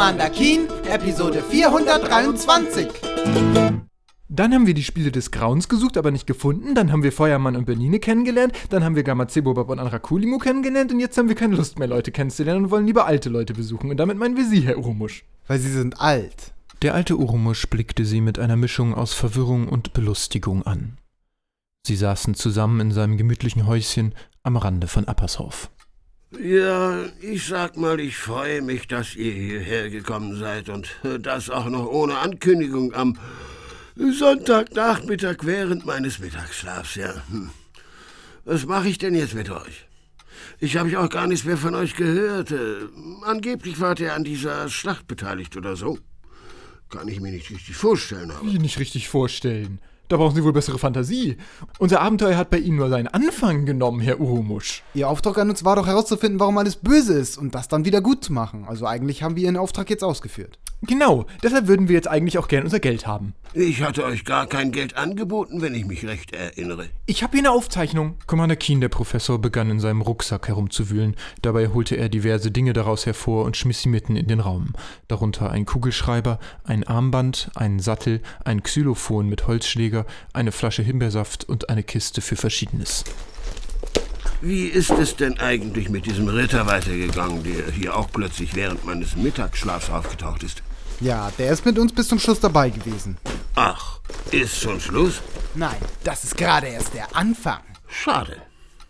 Commander Keen, Episode 423. Dann haben wir die Spiele des Grauens gesucht, aber nicht gefunden. Dann haben wir Feuermann und Bernine kennengelernt. Dann haben wir Gamazebobab und Anrakulimo kennengelernt. Und jetzt haben wir keine Lust mehr, Leute kennenzulernen und wollen lieber alte Leute besuchen. Und damit meinen wir Sie, Herr Urumusch. Weil Sie sind alt. Der alte Urumusch blickte sie mit einer Mischung aus Verwirrung und Belustigung an. Sie saßen zusammen in seinem gemütlichen Häuschen am Rande von Appershof. Ja, ich sag mal, ich freue mich, dass ihr hierher gekommen seid und das auch noch ohne Ankündigung am Sonntagnachmittag während meines Mittagsschlafs, ja. Hm. Was mache ich denn jetzt mit euch? Ich habe auch gar nichts mehr von euch gehört. Äh, angeblich wart ihr an dieser Schlacht beteiligt oder so. Kann ich mir nicht richtig vorstellen, aber. Wie nicht richtig vorstellen? Da brauchen Sie wohl bessere Fantasie. Unser Abenteuer hat bei Ihnen nur seinen Anfang genommen, Herr Urumusch. Ihr Auftrag an uns war doch herauszufinden, warum alles böse ist und das dann wieder gut zu machen. Also eigentlich haben wir Ihren Auftrag jetzt ausgeführt. Genau, deshalb würden wir jetzt eigentlich auch gern unser Geld haben. Ich hatte euch gar kein Geld angeboten, wenn ich mich recht erinnere. Ich habe hier eine Aufzeichnung. Commander Keen, der Professor, begann in seinem Rucksack herumzuwühlen. Dabei holte er diverse Dinge daraus hervor und schmiss sie mitten in den Raum. Darunter ein Kugelschreiber, ein Armband, einen Sattel, ein Xylophon mit Holzschläger, eine Flasche Himbeersaft und eine Kiste für Verschiedenes. Wie ist es denn eigentlich mit diesem Ritter weitergegangen, der hier auch plötzlich während meines Mittagsschlafs aufgetaucht ist? Ja, der ist mit uns bis zum Schluss dabei gewesen. Ach, ist schon Schluss? Nein, das ist gerade erst der Anfang. Schade.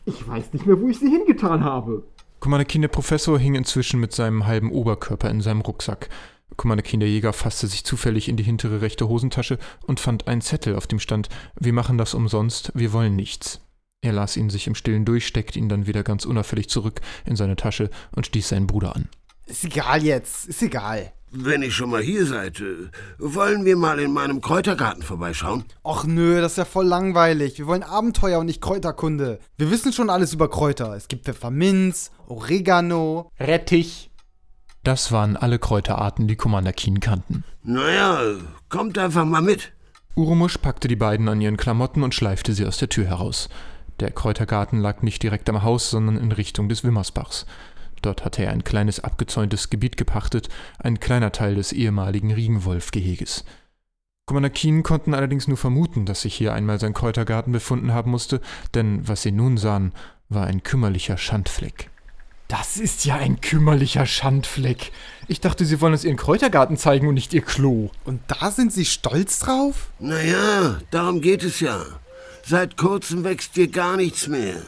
Ich weiß nicht mehr, wo ich sie hingetan habe. Commander der Professor hing inzwischen mit seinem halben Oberkörper in seinem Rucksack. Commander der Jäger fasste sich zufällig in die hintere rechte Hosentasche und fand einen Zettel, auf dem stand: Wir machen das umsonst, wir wollen nichts. Er las ihn sich im Stillen durch, steckte ihn dann wieder ganz unauffällig zurück in seine Tasche und stieß seinen Bruder an. Ist egal jetzt, ist egal. Wenn ihr schon mal hier seid, äh, wollen wir mal in meinem Kräutergarten vorbeischauen? Och nö, das ist ja voll langweilig. Wir wollen Abenteuer und nicht Kräuterkunde. Wir wissen schon alles über Kräuter. Es gibt Pfefferminz, Oregano, Rettich. Das waren alle Kräuterarten, die Commander Keen kannten. Naja, kommt einfach mal mit. Urumusch packte die beiden an ihren Klamotten und schleifte sie aus der Tür heraus. Der Kräutergarten lag nicht direkt am Haus, sondern in Richtung des Wimmersbachs. Dort hatte er ein kleines abgezäuntes Gebiet gepachtet, ein kleiner Teil des ehemaligen Riegenwolf-Geheges. Commander Keen konnten allerdings nur vermuten, dass sich hier einmal sein Kräutergarten befunden haben musste, denn was sie nun sahen, war ein kümmerlicher Schandfleck. Das ist ja ein kümmerlicher Schandfleck. Ich dachte, Sie wollen uns Ihren Kräutergarten zeigen und nicht Ihr Klo. Und da sind Sie stolz drauf? Naja, darum geht es ja. Seit kurzem wächst hier gar nichts mehr.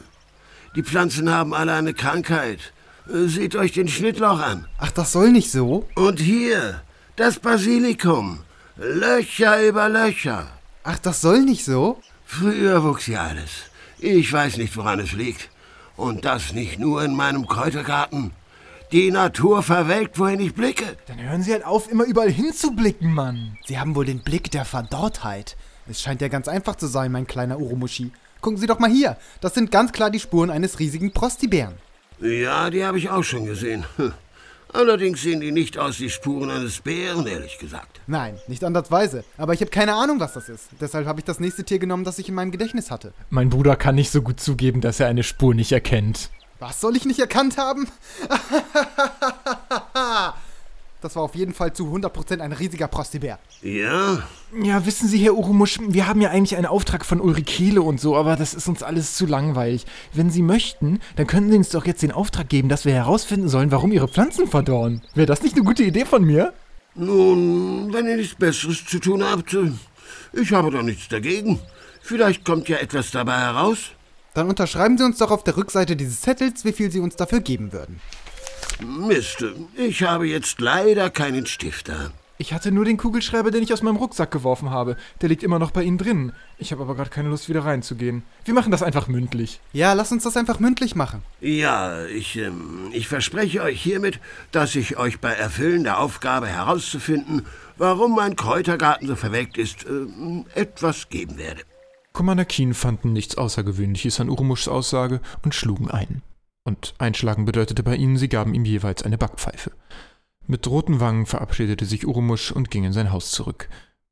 Die Pflanzen haben alle eine Krankheit. Äh, seht euch den Schnittlauch an. Ach, das soll nicht so? Und hier, das Basilikum. Löcher über Löcher. Ach, das soll nicht so? Früher wuchs hier alles. Ich weiß nicht, woran es liegt. Und das nicht nur in meinem Kräutergarten. Die Natur verwelkt, wohin ich blicke. Dann hören Sie halt auf, immer überall hinzublicken, Mann. Sie haben wohl den Blick der Verdorrtheit. Es scheint ja ganz einfach zu sein, mein kleiner Uromushi. Gucken Sie doch mal hier. Das sind ganz klar die Spuren eines riesigen Prostibären. Ja, die habe ich auch schon gesehen. Allerdings sehen die nicht aus wie Spuren eines Bären, ehrlich gesagt. Nein, nicht andersweise. Aber ich habe keine Ahnung, was das ist. Deshalb habe ich das nächste Tier genommen, das ich in meinem Gedächtnis hatte. Mein Bruder kann nicht so gut zugeben, dass er eine Spur nicht erkennt. Was soll ich nicht erkannt haben? Das war auf jeden Fall zu 100% ein riesiger Prostibär. Ja? Ja, wissen Sie, Herr Urumusch, wir haben ja eigentlich einen Auftrag von Ulrikele und so, aber das ist uns alles zu langweilig. Wenn Sie möchten, dann können Sie uns doch jetzt den Auftrag geben, dass wir herausfinden sollen, warum Ihre Pflanzen verdorren. Wäre das nicht eine gute Idee von mir? Nun, wenn ihr nichts Besseres zu tun habt, ich habe doch nichts dagegen. Vielleicht kommt ja etwas dabei heraus. Dann unterschreiben Sie uns doch auf der Rückseite dieses Zettels, wie viel Sie uns dafür geben würden. Mist, ich habe jetzt leider keinen Stifter. Ich hatte nur den Kugelschreiber, den ich aus meinem Rucksack geworfen habe. Der liegt immer noch bei Ihnen drin. Ich habe aber gerade keine Lust, wieder reinzugehen. Wir machen das einfach mündlich. Ja, lass uns das einfach mündlich machen. Ja, ich, ähm, ich verspreche euch hiermit, dass ich euch bei Erfüllen der Aufgabe herauszufinden, warum mein Kräutergarten so verwelkt ist, äh, etwas geben werde. Commander Keen fanden nichts Außergewöhnliches an Urumuschs Aussage und schlugen ein. Und einschlagen bedeutete bei ihnen, sie gaben ihm jeweils eine Backpfeife. Mit roten Wangen verabschiedete sich Urumusch und ging in sein Haus zurück.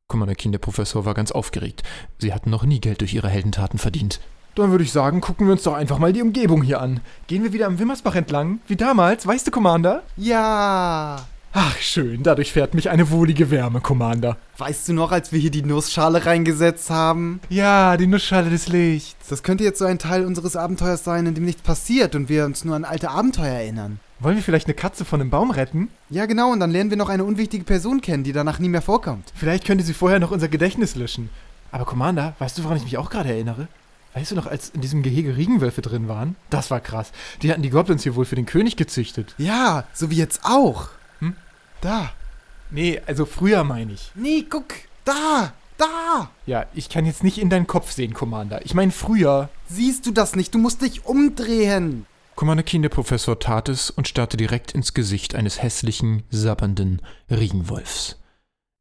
Kommandakin, der Professor, war ganz aufgeregt. Sie hatten noch nie Geld durch ihre Heldentaten verdient. Dann würde ich sagen, gucken wir uns doch einfach mal die Umgebung hier an. Gehen wir wieder am Wimmersbach entlang, wie damals, weißt du, Commander? Ja. Ach, schön, dadurch fährt mich eine wohlige Wärme, Commander. Weißt du noch, als wir hier die Nussschale reingesetzt haben? Ja, die Nussschale des Lichts. Das könnte jetzt so ein Teil unseres Abenteuers sein, in dem nichts passiert und wir uns nur an alte Abenteuer erinnern. Wollen wir vielleicht eine Katze von einem Baum retten? Ja, genau, und dann lernen wir noch eine unwichtige Person kennen, die danach nie mehr vorkommt. Vielleicht könnte sie vorher noch unser Gedächtnis löschen. Aber Commander, weißt du, woran ich mich auch gerade erinnere? Weißt du noch, als in diesem Gehege Regenwölfe drin waren? Das war krass. Die hatten die Goblins hier wohl für den König gezüchtet. Ja, so wie jetzt auch. Da. Nee, also früher meine ich. Nee, guck, da, da. Ja, ich kann jetzt nicht in deinen Kopf sehen, Commander. Ich meine früher. Siehst du das nicht? Du musst dich umdrehen. Commander Keen, der Professor, tat es und starrte direkt ins Gesicht eines hässlichen, sabbernden Regenwolfs.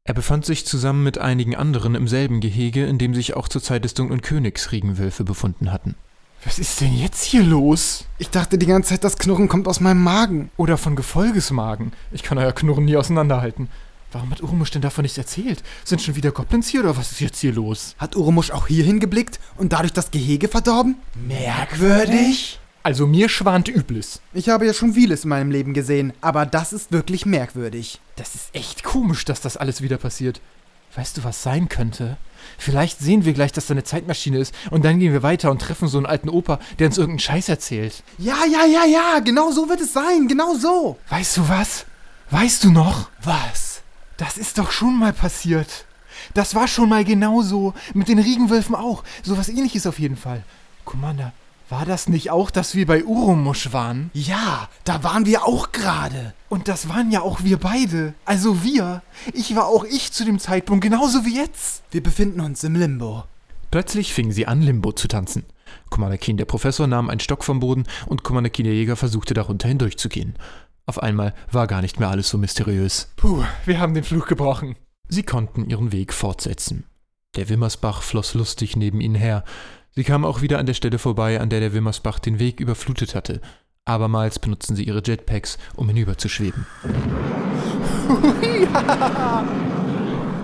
Er befand sich zusammen mit einigen anderen im selben Gehege, in dem sich auch zur Zeit des dunklen Königs Regenwölfe befunden hatten. Was ist denn jetzt hier los? Ich dachte die ganze Zeit, das Knurren kommt aus meinem Magen. Oder von Gefolgesmagen. Ich kann euer Knurren nie auseinanderhalten. Warum hat Urumusch denn davon nichts erzählt? Sind schon wieder Goblins hier oder was ist jetzt hier los? Hat Urumusch auch hier hingeblickt und dadurch das Gehege verdorben? Merkwürdig? Also mir schwant Übles. Ich habe ja schon vieles in meinem Leben gesehen, aber das ist wirklich merkwürdig. Das ist echt komisch, dass das alles wieder passiert. Weißt du, was sein könnte? Vielleicht sehen wir gleich, dass da eine Zeitmaschine ist und dann gehen wir weiter und treffen so einen alten Opa, der uns irgendeinen Scheiß erzählt. Ja, ja, ja, ja, genau so wird es sein, genau so. Weißt du was? Weißt du noch? Was? Das ist doch schon mal passiert. Das war schon mal genauso. Mit den Regenwölfen auch. So was ähnliches auf jeden Fall. Commander, war das nicht auch, dass wir bei Urumusch waren? Ja, da waren wir auch gerade. Und das waren ja auch wir beide. Also wir. Ich war auch ich zu dem Zeitpunkt, genauso wie jetzt. Wir befinden uns im Limbo. Plötzlich fingen sie an, Limbo zu tanzen. Commander Keen, der Professor, nahm einen Stock vom Boden und Commander Keen, der Jäger, versuchte darunter hindurchzugehen. Auf einmal war gar nicht mehr alles so mysteriös. Puh, wir haben den Fluch gebrochen. Sie konnten ihren Weg fortsetzen. Der Wimmersbach floss lustig neben ihnen her. Sie kamen auch wieder an der Stelle vorbei, an der der Wimmersbach den Weg überflutet hatte. Abermals benutzten sie ihre Jetpacks, um hinüberzuschweben.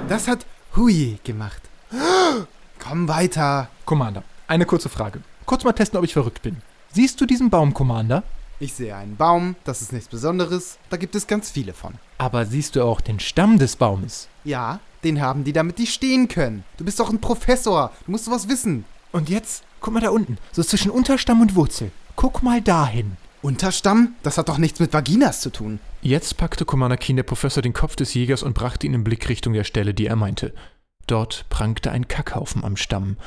Das hat Hui gemacht. Komm weiter. Commander, eine kurze Frage. Kurz mal testen, ob ich verrückt bin. Siehst du diesen Baum, Commander? Ich sehe einen Baum, das ist nichts Besonderes, da gibt es ganz viele von. Aber siehst du auch den Stamm des Baumes? Ja, den haben die, damit die stehen können. Du bist doch ein Professor, du musst sowas wissen. Und jetzt, guck mal da unten, so zwischen Unterstamm und Wurzel. Guck mal dahin. Unterstamm? Das hat doch nichts mit Vaginas zu tun. Jetzt packte Commander Keen der Professor den Kopf des Jägers und brachte ihn in Blickrichtung der Stelle, die er meinte. Dort prangte ein Kackhaufen am Stamm.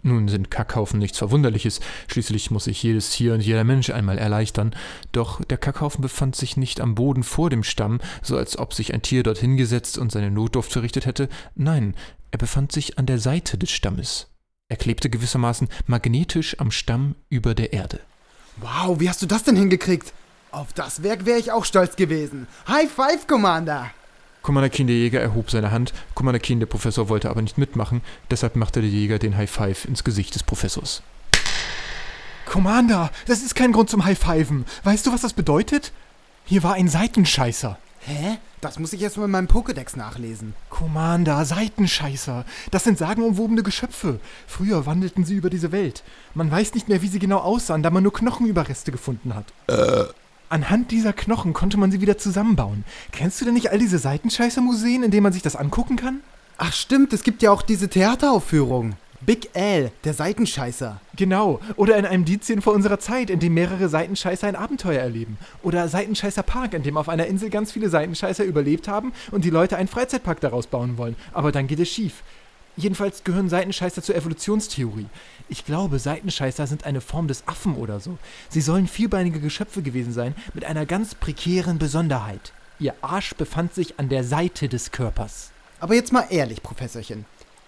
Nun sind Kackhaufen nichts Verwunderliches, schließlich muss sich jedes Tier und jeder Mensch einmal erleichtern, doch der Kackhaufen befand sich nicht am Boden vor dem Stamm, so als ob sich ein Tier dorthin gesetzt und seine Notdurft verrichtet hätte, nein, er befand sich an der Seite des Stammes. Er klebte gewissermaßen magnetisch am Stamm über der Erde. Wow, wie hast du das denn hingekriegt? Auf das Werk wäre ich auch stolz gewesen. High Five, Commander! Commander Keen, der Jäger, erhob seine Hand. Commander Keen, der Professor, wollte aber nicht mitmachen. Deshalb machte der Jäger den High Five ins Gesicht des Professors. Commander, das ist kein Grund zum High Fiven. Weißt du, was das bedeutet? Hier war ein Seitenscheißer. Hä? Das muss ich jetzt mal in meinem Pokédex nachlesen. Commander, Seitenscheißer. Das sind sagenumwobene Geschöpfe. Früher wandelten sie über diese Welt. Man weiß nicht mehr, wie sie genau aussahen, da man nur Knochenüberreste gefunden hat. Äh. Anhand dieser Knochen konnte man sie wieder zusammenbauen. Kennst du denn nicht all diese Seitenscheißer-Museen, in denen man sich das angucken kann? Ach stimmt, es gibt ja auch diese Theateraufführung. Big L, der Seitenscheißer. Genau. Oder in einem Dizien vor unserer Zeit, in dem mehrere Seitenscheißer ein Abenteuer erleben. Oder Seitenscheißer Park, in dem auf einer Insel ganz viele Seitenscheißer überlebt haben und die Leute einen Freizeitpark daraus bauen wollen. Aber dann geht es schief. Jedenfalls gehören Seitenscheißer zur Evolutionstheorie. Ich glaube, Seitenscheißer sind eine Form des Affen oder so. Sie sollen vierbeinige Geschöpfe gewesen sein mit einer ganz prekären Besonderheit. Ihr Arsch befand sich an der Seite des Körpers. Aber jetzt mal ehrlich, Professorchen.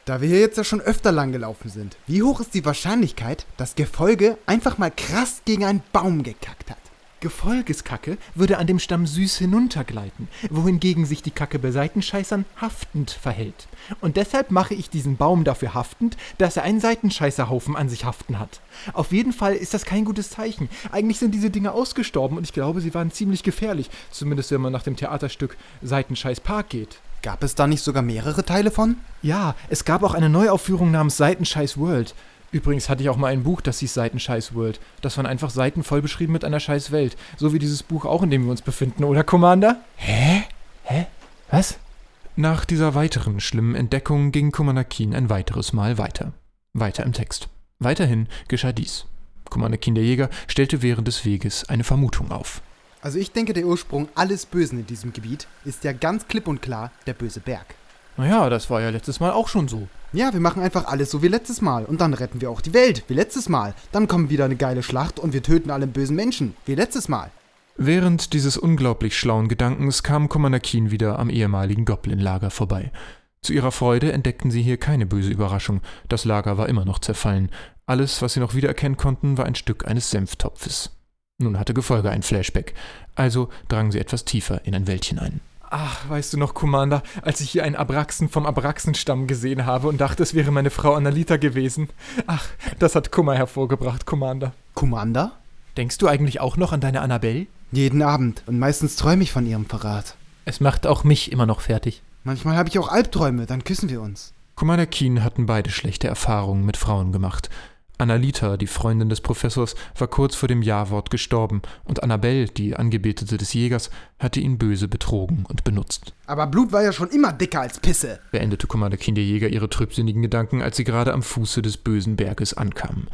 Da wir hier jetzt ja schon öfter lang gelaufen sind, wie hoch ist die Wahrscheinlichkeit, dass Gefolge einfach mal krass gegen einen Baum gekackt hat? Gefolgeskacke würde an dem Stamm süß hinuntergleiten, wohingegen sich die Kacke bei Seitenscheißern haftend verhält. Und deshalb mache ich diesen Baum dafür haftend, dass er einen Seitenscheißerhaufen an sich haften hat. Auf jeden Fall ist das kein gutes Zeichen. Eigentlich sind diese Dinge ausgestorben und ich glaube, sie waren ziemlich gefährlich, zumindest wenn man nach dem Theaterstück Seitenscheiß Park geht. Gab es da nicht sogar mehrere Teile von? Ja, es gab auch eine Neuaufführung namens Seitenscheiß World. Übrigens hatte ich auch mal ein Buch, das hieß Seitenscheiß World. Das waren einfach Seiten voll beschrieben mit einer scheiß Welt. So wie dieses Buch auch, in dem wir uns befinden, oder Commander? Hä? Nach dieser weiteren schlimmen Entdeckung ging Kumanakin ein weiteres Mal weiter. Weiter im Text. Weiterhin geschah dies. Kumanakin der Jäger stellte während des Weges eine Vermutung auf. Also ich denke, der Ursprung alles Bösen in diesem Gebiet ist ja ganz klipp und klar der böse Berg. Naja, das war ja letztes Mal auch schon so. Ja, wir machen einfach alles so wie letztes Mal und dann retten wir auch die Welt, wie letztes Mal. Dann kommt wieder eine geile Schlacht und wir töten alle bösen Menschen, wie letztes Mal. Während dieses unglaublich schlauen Gedankens kam Komanakin wieder am ehemaligen Goblin-Lager vorbei. Zu ihrer Freude entdeckten sie hier keine böse Überraschung. Das Lager war immer noch zerfallen. Alles, was sie noch wiedererkennen konnten, war ein Stück eines Senftopfes. Nun hatte Gefolge ein Flashback. Also drangen sie etwas tiefer in ein Wäldchen ein. Ach, weißt du noch, Commander, als ich hier einen Abraxen vom Abraxenstamm gesehen habe und dachte, es wäre meine Frau Annalita gewesen? Ach, das hat Kummer hervorgebracht, Commander. Commander? Denkst du eigentlich auch noch an deine Annabelle? Jeden Abend und meistens träume ich von ihrem Verrat. Es macht auch mich immer noch fertig. Manchmal habe ich auch Albträume, dann küssen wir uns. Commander Keen hatten beide schlechte Erfahrungen mit Frauen gemacht. Annalita, die Freundin des Professors, war kurz vor dem Jawort gestorben und Annabelle, die Angebetete des Jägers, hatte ihn böse betrogen und benutzt. Aber Blut war ja schon immer dicker als Pisse, beendete Commander Keen der Jäger ihre trübsinnigen Gedanken, als sie gerade am Fuße des bösen Berges ankamen.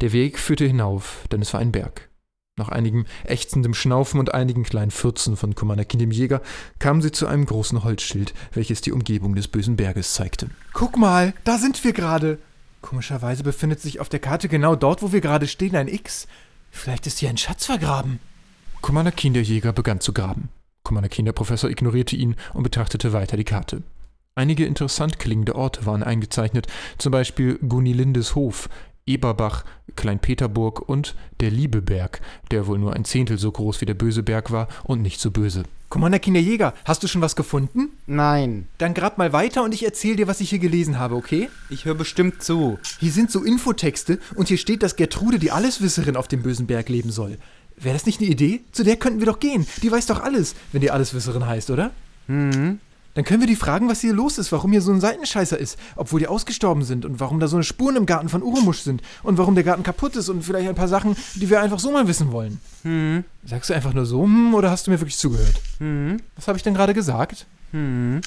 Der Weg führte hinauf, denn es war ein Berg. Nach einigem ächzendem Schnaufen und einigen kleinen Fürzen von Commander Keen dem Jäger kamen sie zu einem großen Holzschild, welches die Umgebung des bösen Berges zeigte. Guck mal, da sind wir gerade. Komischerweise befindet sich auf der Karte genau dort, wo wir gerade stehen, ein X. Vielleicht ist hier ein Schatz vergraben. Commander Keen der Jäger begann zu graben. Commander Keen der Professor ignorierte ihn und betrachtete weiter die Karte. Einige interessant klingende Orte waren eingezeichnet, zum Beispiel Gunilindes Hof, Eberbach, Kleinpeterburg und der Liebeberg, der wohl nur ein Zehntel so groß wie der böse Berg war und nicht so böse. Commander Kinderjäger, hast du schon was gefunden? Nein. Dann grab mal weiter und ich erzähl dir, was ich hier gelesen habe, okay? Ich höre bestimmt zu. Hier sind so Infotexte und hier steht, dass Gertrude die Alleswisserin auf dem bösen Berg leben soll. Wäre das nicht eine Idee? Zu der könnten wir doch gehen. Die weiß doch alles, wenn die Alleswisserin heißt, oder? Mhm. Dann können wir die fragen, was hier los ist, warum hier so ein Seitenscheißer ist, obwohl die ausgestorben sind und warum da so eine Spuren im Garten von Uremusch sind und warum der Garten kaputt ist und vielleicht ein paar Sachen, die wir einfach so mal wissen wollen. Hm. Sagst du einfach nur so, hm, oder hast du mir wirklich zugehört? Hm. Was habe ich denn gerade gesagt? Hm.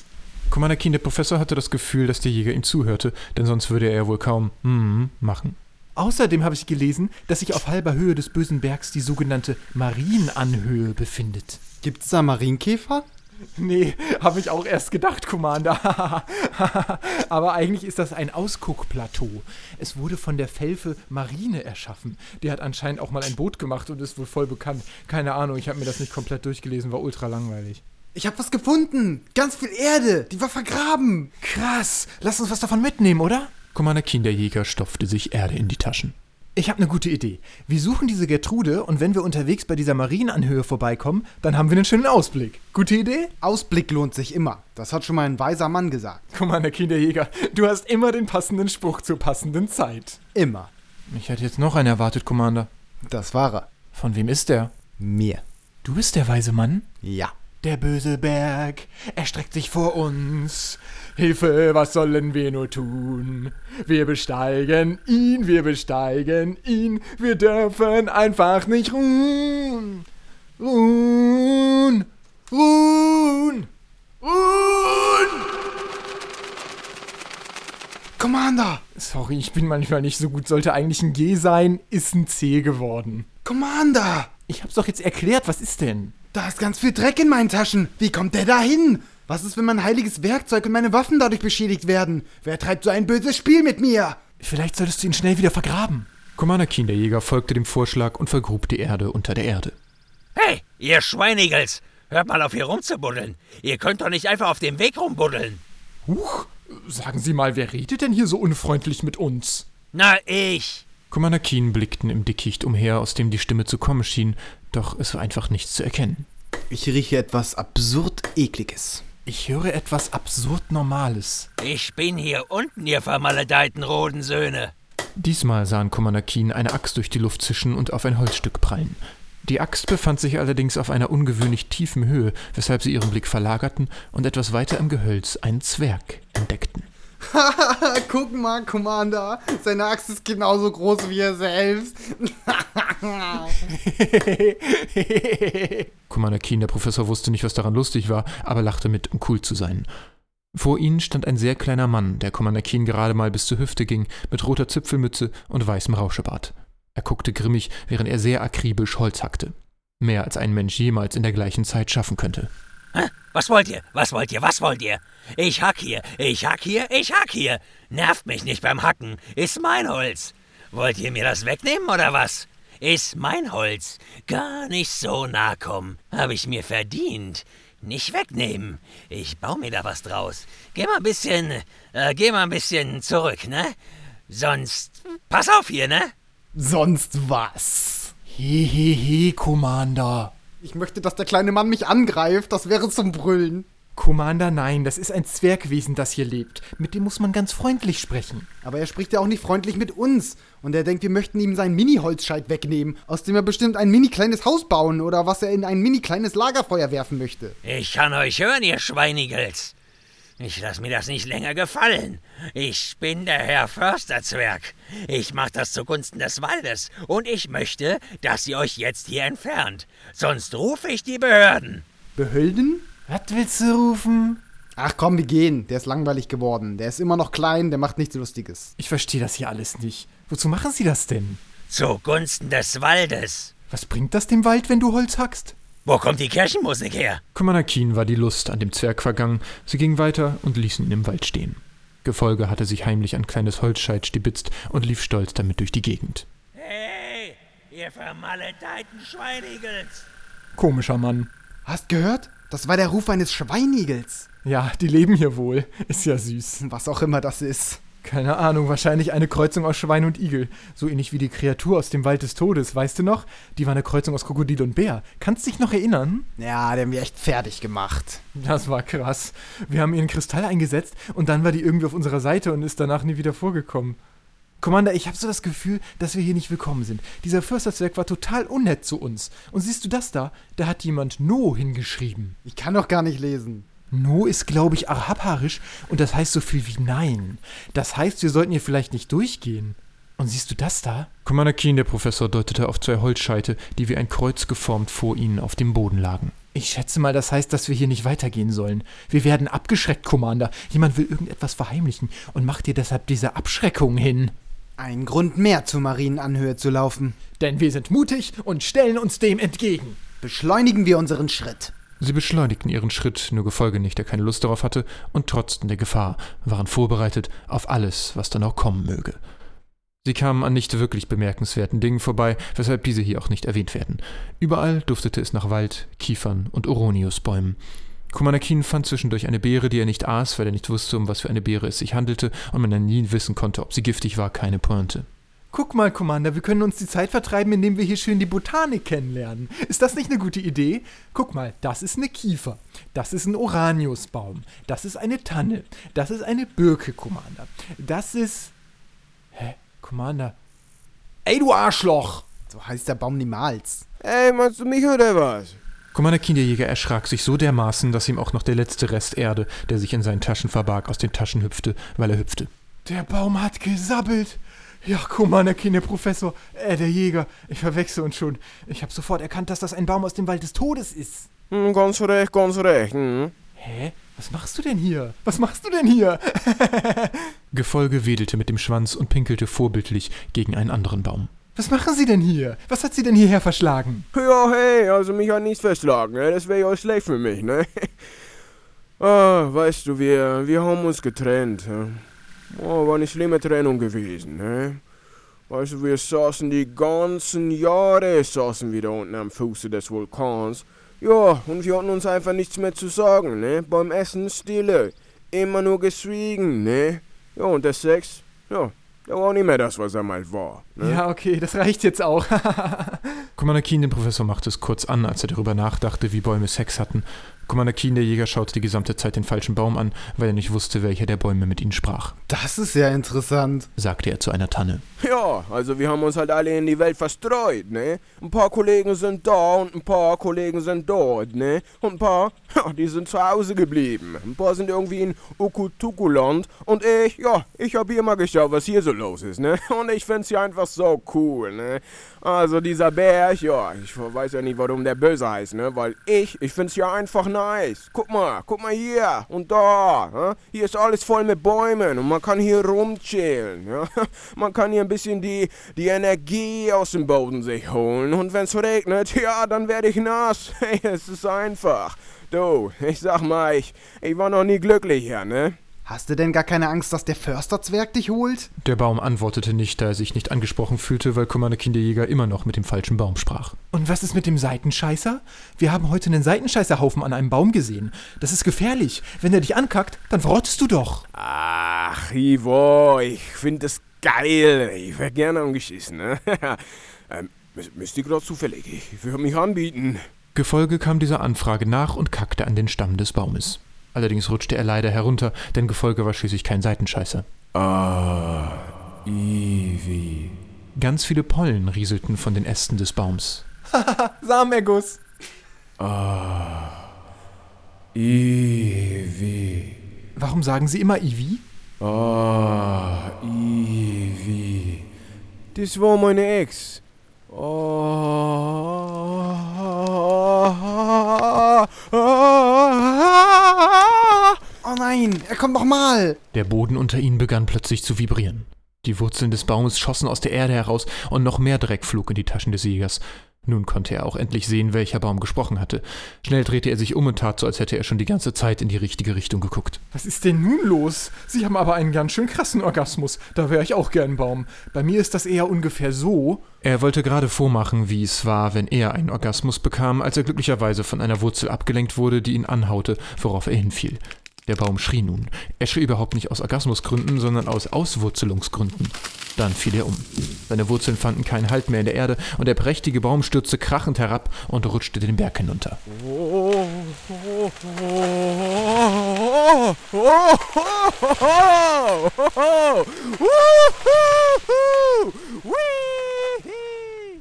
Commander Keen, der Professor hatte das Gefühl, dass der Jäger ihm zuhörte, denn sonst würde er wohl kaum hm machen. Außerdem habe ich gelesen, dass sich auf halber Höhe des bösen Bergs die sogenannte Marienanhöhe befindet. Gibt's da Marienkäfer? Nee, habe ich auch erst gedacht, Commander. Aber eigentlich ist das ein Ausguckplateau. Es wurde von der Felfe Marine erschaffen. Die hat anscheinend auch mal ein Boot gemacht und ist wohl voll bekannt. Keine Ahnung, ich habe mir das nicht komplett durchgelesen, war ultra langweilig. Ich habe was gefunden. Ganz viel Erde. Die war vergraben. Krass. Lass uns was davon mitnehmen, oder? Commander Keen, der Jäger, stopfte sich Erde in die Taschen. Ich habe eine gute Idee. Wir suchen diese Gertrude und wenn wir unterwegs bei dieser Marienanhöhe vorbeikommen, dann haben wir einen schönen Ausblick. Gute Idee? Ausblick lohnt sich immer. Das hat schon mal ein weiser Mann gesagt. Commander Kinderjäger, du hast immer den passenden Spruch zur passenden Zeit. Immer. Ich hätte jetzt noch einen erwartet, Commander. Das war er. Von wem ist der? Mir. Du bist der weise Mann? Ja. Der böse Berg erstreckt sich vor uns. Hilfe, was sollen wir nur tun? Wir besteigen ihn, wir besteigen ihn. Wir dürfen einfach nicht ruhen. Ruhen, ruhen, ruhen. Commander! Sorry, ich bin manchmal nicht so gut. Sollte eigentlich ein G sein, ist ein C geworden. Commander! Ich hab's doch jetzt erklärt, was ist denn? Da ist ganz viel Dreck in meinen Taschen. Wie kommt der da hin? Was ist, wenn mein heiliges Werkzeug und meine Waffen dadurch beschädigt werden? Wer treibt so ein böses Spiel mit mir? Vielleicht solltest du ihn schnell wieder vergraben. Commander Keen, der Jäger, folgte dem Vorschlag und vergrub die Erde unter der Erde. Hey, ihr Schweinigels! Hört mal auf, hier rumzubuddeln. Ihr könnt doch nicht einfach auf dem Weg rumbuddeln. Huch, sagen Sie mal, wer redet denn hier so unfreundlich mit uns? Na, ich. Commander Keen blickten im Dickicht umher, aus dem die Stimme zu kommen schien, doch es war einfach nichts zu erkennen. Ich rieche etwas absurd ekliges. Ich höre etwas absurd Normales. Ich bin hier unten, ihr vermaledeiten Rodensöhne. Diesmal sahen Commander Keen eine Axt durch die Luft zischen und auf ein Holzstück prallen. Die Axt befand sich allerdings auf einer ungewöhnlich tiefen Höhe, weshalb sie ihren Blick verlagerten und etwas weiter im Gehölz einen Zwerg entdeckten. Guck mal, Commander. Seine Axt ist genauso groß wie er selbst. Commander Keen, der Professor, wusste nicht, was daran lustig war, aber lachte mit, um cool zu sein. Vor ihnen stand ein sehr kleiner Mann, der Commander Keen gerade mal bis zur Hüfte ging, mit roter Zipfelmütze und weißem Rauschebart. Er guckte grimmig, während er sehr akribisch Holz hackte. Mehr als ein Mensch jemals in der gleichen Zeit schaffen könnte. Was wollt ihr? Was wollt ihr? Was wollt ihr? Ich hack hier, ich hack hier, ich hack hier. Nervt mich nicht beim Hacken. Ist mein Holz. Wollt ihr mir das wegnehmen oder was? Ist mein Holz. Gar nicht so nah kommen. Hab ich mir verdient. Nicht wegnehmen. Ich baue mir da was draus. Geh mal ein bisschen, äh, geh mal ein bisschen zurück, ne? Sonst, pass auf hier, ne? Sonst was? Hehehe, Commander. Ich möchte, dass der kleine Mann mich angreift. Das wäre zum Brüllen. Commander, nein, das ist ein Zwergwesen, das hier lebt. Mit dem muss man ganz freundlich sprechen. Aber er spricht ja auch nicht freundlich mit uns. Und er denkt, wir möchten ihm seinen Mini-Holzscheit wegnehmen, aus dem er bestimmt ein mini-kleines Haus bauen oder was er in ein mini-kleines Lagerfeuer werfen möchte. Ich kann euch hören, ihr Schweinigels. Ich lass mir das nicht länger gefallen. Ich bin der Herr Försterzwerg. Ich mach das zugunsten des Waldes und ich möchte, dass ihr euch jetzt hier entfernt. Sonst rufe ich die Behörden. Behölden? Was willst du rufen? Ach komm, wir gehen. Der ist langweilig geworden. Der ist immer noch klein, der macht nichts Lustiges. Ich verstehe das hier alles nicht. Wozu machen Sie das denn? Zugunsten des Waldes. Was bringt das dem Wald, wenn du Holz hackst? Wo kommt die Kirchenmusik her? Commander Keen war die Lust an dem Zwerg vergangen. Sie gingen weiter und ließen ihn im Wald stehen. Gefolge hatte sich heimlich ein kleines Holzscheit stibitzt und lief stolz damit durch die Gegend. Hey, ihr vermaledeiten Schweinigels. Komischer Mann. Hast gehört? Das war der Ruf eines Schweinigels. Ja, die leben hier wohl. Ist ja süß. Was auch immer das ist. Keine Ahnung, wahrscheinlich eine Kreuzung aus Schwein und Igel. So ähnlich wie die Kreatur aus dem Wald des Todes, weißt du noch? Die war eine Kreuzung aus Krokodil und Bär. Kannst dich noch erinnern? Ja, den haben wir echt fertig gemacht. Das war krass. Wir haben ihren Kristall eingesetzt und dann war die irgendwie auf unserer Seite und ist danach nie wieder vorgekommen. Commander, ich habe so das Gefühl, dass wir hier nicht willkommen sind. Dieser Fürsterzwerg war total unnett zu uns. Und siehst du das da? Da hat jemand No hingeschrieben. Ich kann doch gar nicht lesen. No ist, glaube ich, arabarisch und das heißt so viel wie Nein. Das heißt, wir sollten hier vielleicht nicht durchgehen. Und siehst du das da? Commander Keen, der Professor, deutete auf zwei Holzscheite, die wie ein Kreuz geformt vor ihnen auf dem Boden lagen. Ich schätze mal, das heißt, dass wir hier nicht weitergehen sollen. Wir werden abgeschreckt, Commander. Jemand will irgendetwas verheimlichen und macht dir deshalb diese Abschreckung hin. Ein Grund mehr, zur Marienanhöhe zu laufen. Denn wir sind mutig und stellen uns dem entgegen. Beschleunigen wir unseren Schritt. Sie beschleunigten ihren Schritt, nur Gefolge nicht, der keine Lust darauf hatte, und trotzten der Gefahr, waren vorbereitet auf alles, was dann auch kommen möge. Sie kamen an nicht wirklich bemerkenswerten Dingen vorbei, weshalb diese hier auch nicht erwähnt werden. Überall duftete es nach Wald, Kiefern und Oroniusbäumen. Keen fand zwischendurch eine Beere, die er nicht aß, weil er nicht wusste, um was für eine Beere es sich handelte und man dann nie wissen konnte, ob sie giftig war, keine Pointe. Guck mal, Commander, wir können uns die Zeit vertreiben, indem wir hier schön die Botanik kennenlernen. Ist das nicht eine gute Idee? Guck mal, das ist eine Kiefer. Das ist ein Oraniusbaum. Das ist eine Tanne. Das ist eine Birke, Commander. Das ist. Hä? Commander. Ey, du Arschloch! So heißt der Baum niemals. Ey, meinst du mich oder was? Commander Keen, der Jäger, erschrak sich so dermaßen, dass ihm auch noch der letzte Rest Erde, der sich in seinen Taschen verbarg, aus den Taschen hüpfte, weil er hüpfte. Der Baum hat gesabbelt. Ja, der Professor, äh, der Jäger. Ich verwechsel uns schon. Ich habe sofort erkannt, dass das ein Baum aus dem Wald des Todes ist. Hm, ganz recht, ganz recht. Hm. Hä? Was machst du denn hier? Was machst du denn hier? Gefolge wedelte mit dem Schwanz und pinkelte vorbildlich gegen einen anderen Baum. Was machen Sie denn hier? Was hat Sie denn hierher verschlagen? Ja, hey, also mich hat nichts verschlagen, ne? Das wäre ja schlecht für mich, ne? ah, weißt du, wir, wir haben uns getrennt. Ja? Oh, war eine schlimme Trennung gewesen, ne? Weißt du, wir saßen die ganzen Jahre, saßen wir da unten am Fuße des Vulkans. Ja, und wir hatten uns einfach nichts mehr zu sagen, ne? Beim Essen Stille. Immer nur geschwiegen, ne? Ja, und der Sex, ja, der war nicht mehr das, was er mal war. Ne? Ja, okay, das reicht jetzt auch. Commander Keen, den Professor, machte es kurz an, als er darüber nachdachte, wie Bäume Sex hatten. Commander Keen, der Jäger, schaute die gesamte Zeit den falschen Baum an, weil er nicht wusste, welcher der Bäume mit ihnen sprach, Das ist ja interessant. sagte er zu einer Tanne. Ja, also wir haben uns halt alle in die Welt verstreut, ne? Ein paar Kollegen sind da und ein paar Kollegen sind dort, ne? Und ein paar, ja, die sind zu Hause geblieben. Ein paar sind irgendwie in Ukutukuland und ich, ja, ich hab hier mal geschaut, was hier so los ist, ne? Und ich find's hier einfach so cool, ne? Also dieser Berg, ja, ich weiß ja nicht, warum der böse heißt, ne? Weil ich, ich find's ja einfach nice. Guck mal, guck mal hier und da. Ja? Hier ist alles voll mit Bäumen und man kann hier rumchillen. Ja? Man kann hier ein bisschen die, die Energie aus dem Boden sich holen. Und wenn es regnet, ja, dann werde ich nass. Hey, es ist einfach. Du, ich sag mal, ich, ich war noch nie glücklicher, ne? Hast du denn gar keine Angst, dass der Försterzwerg dich holt? Der Baum antwortete nicht, da er sich nicht angesprochen fühlte, weil Commander Jäger immer noch mit dem falschen Baum sprach. Und was ist mit dem Seitenscheißer? Wir haben heute einen Seitenscheißerhaufen an einem Baum gesehen. Das ist gefährlich. Wenn er dich ankackt, dann verrottest du doch. Ach, Ivo, ich finde es geil. Ich wäre gerne angeschissen, ne? ähm, müsst ihr gerade zufällig? Ich würde mich anbieten. Gefolge kam dieser Anfrage nach und kackte an den Stamm des Baumes. Allerdings rutschte er leider herunter, denn Gefolge war schließlich kein Seitenscheißer. Ah, Ivi. Ganz viele Pollen rieselten von den Ästen des Baums. Haha, Samenerguss. Ah, Ivi. Warum sagen Sie immer Ivi? Ah, Ivi. Das war meine Ex. Oh, Oh nein, er kommt noch mal. Der Boden unter ihnen begann plötzlich zu vibrieren. Die Wurzeln des Baumes schossen aus der Erde heraus und noch mehr Dreck flog in die Taschen des Jägers. Nun konnte er auch endlich sehen, welcher Baum gesprochen hatte. Schnell drehte er sich um und tat so, als hätte er schon die ganze Zeit in die richtige Richtung geguckt. Was ist denn nun los? Sie haben aber einen ganz schön krassen Orgasmus. Da wäre ich auch gern Baum. Bei mir ist das eher ungefähr so. Er wollte gerade vormachen, wie es war, wenn er einen Orgasmus bekam, als er glücklicherweise von einer Wurzel abgelenkt wurde, die ihn anhaute, worauf er hinfiel. Der Baum schrie nun. Er schrie überhaupt nicht aus Orgasmusgründen, sondern aus Auswurzelungsgründen. Dann fiel er um. Seine Wurzeln fanden keinen Halt mehr in der Erde und der prächtige Baum stürzte krachend herab und rutschte den Berg hinunter.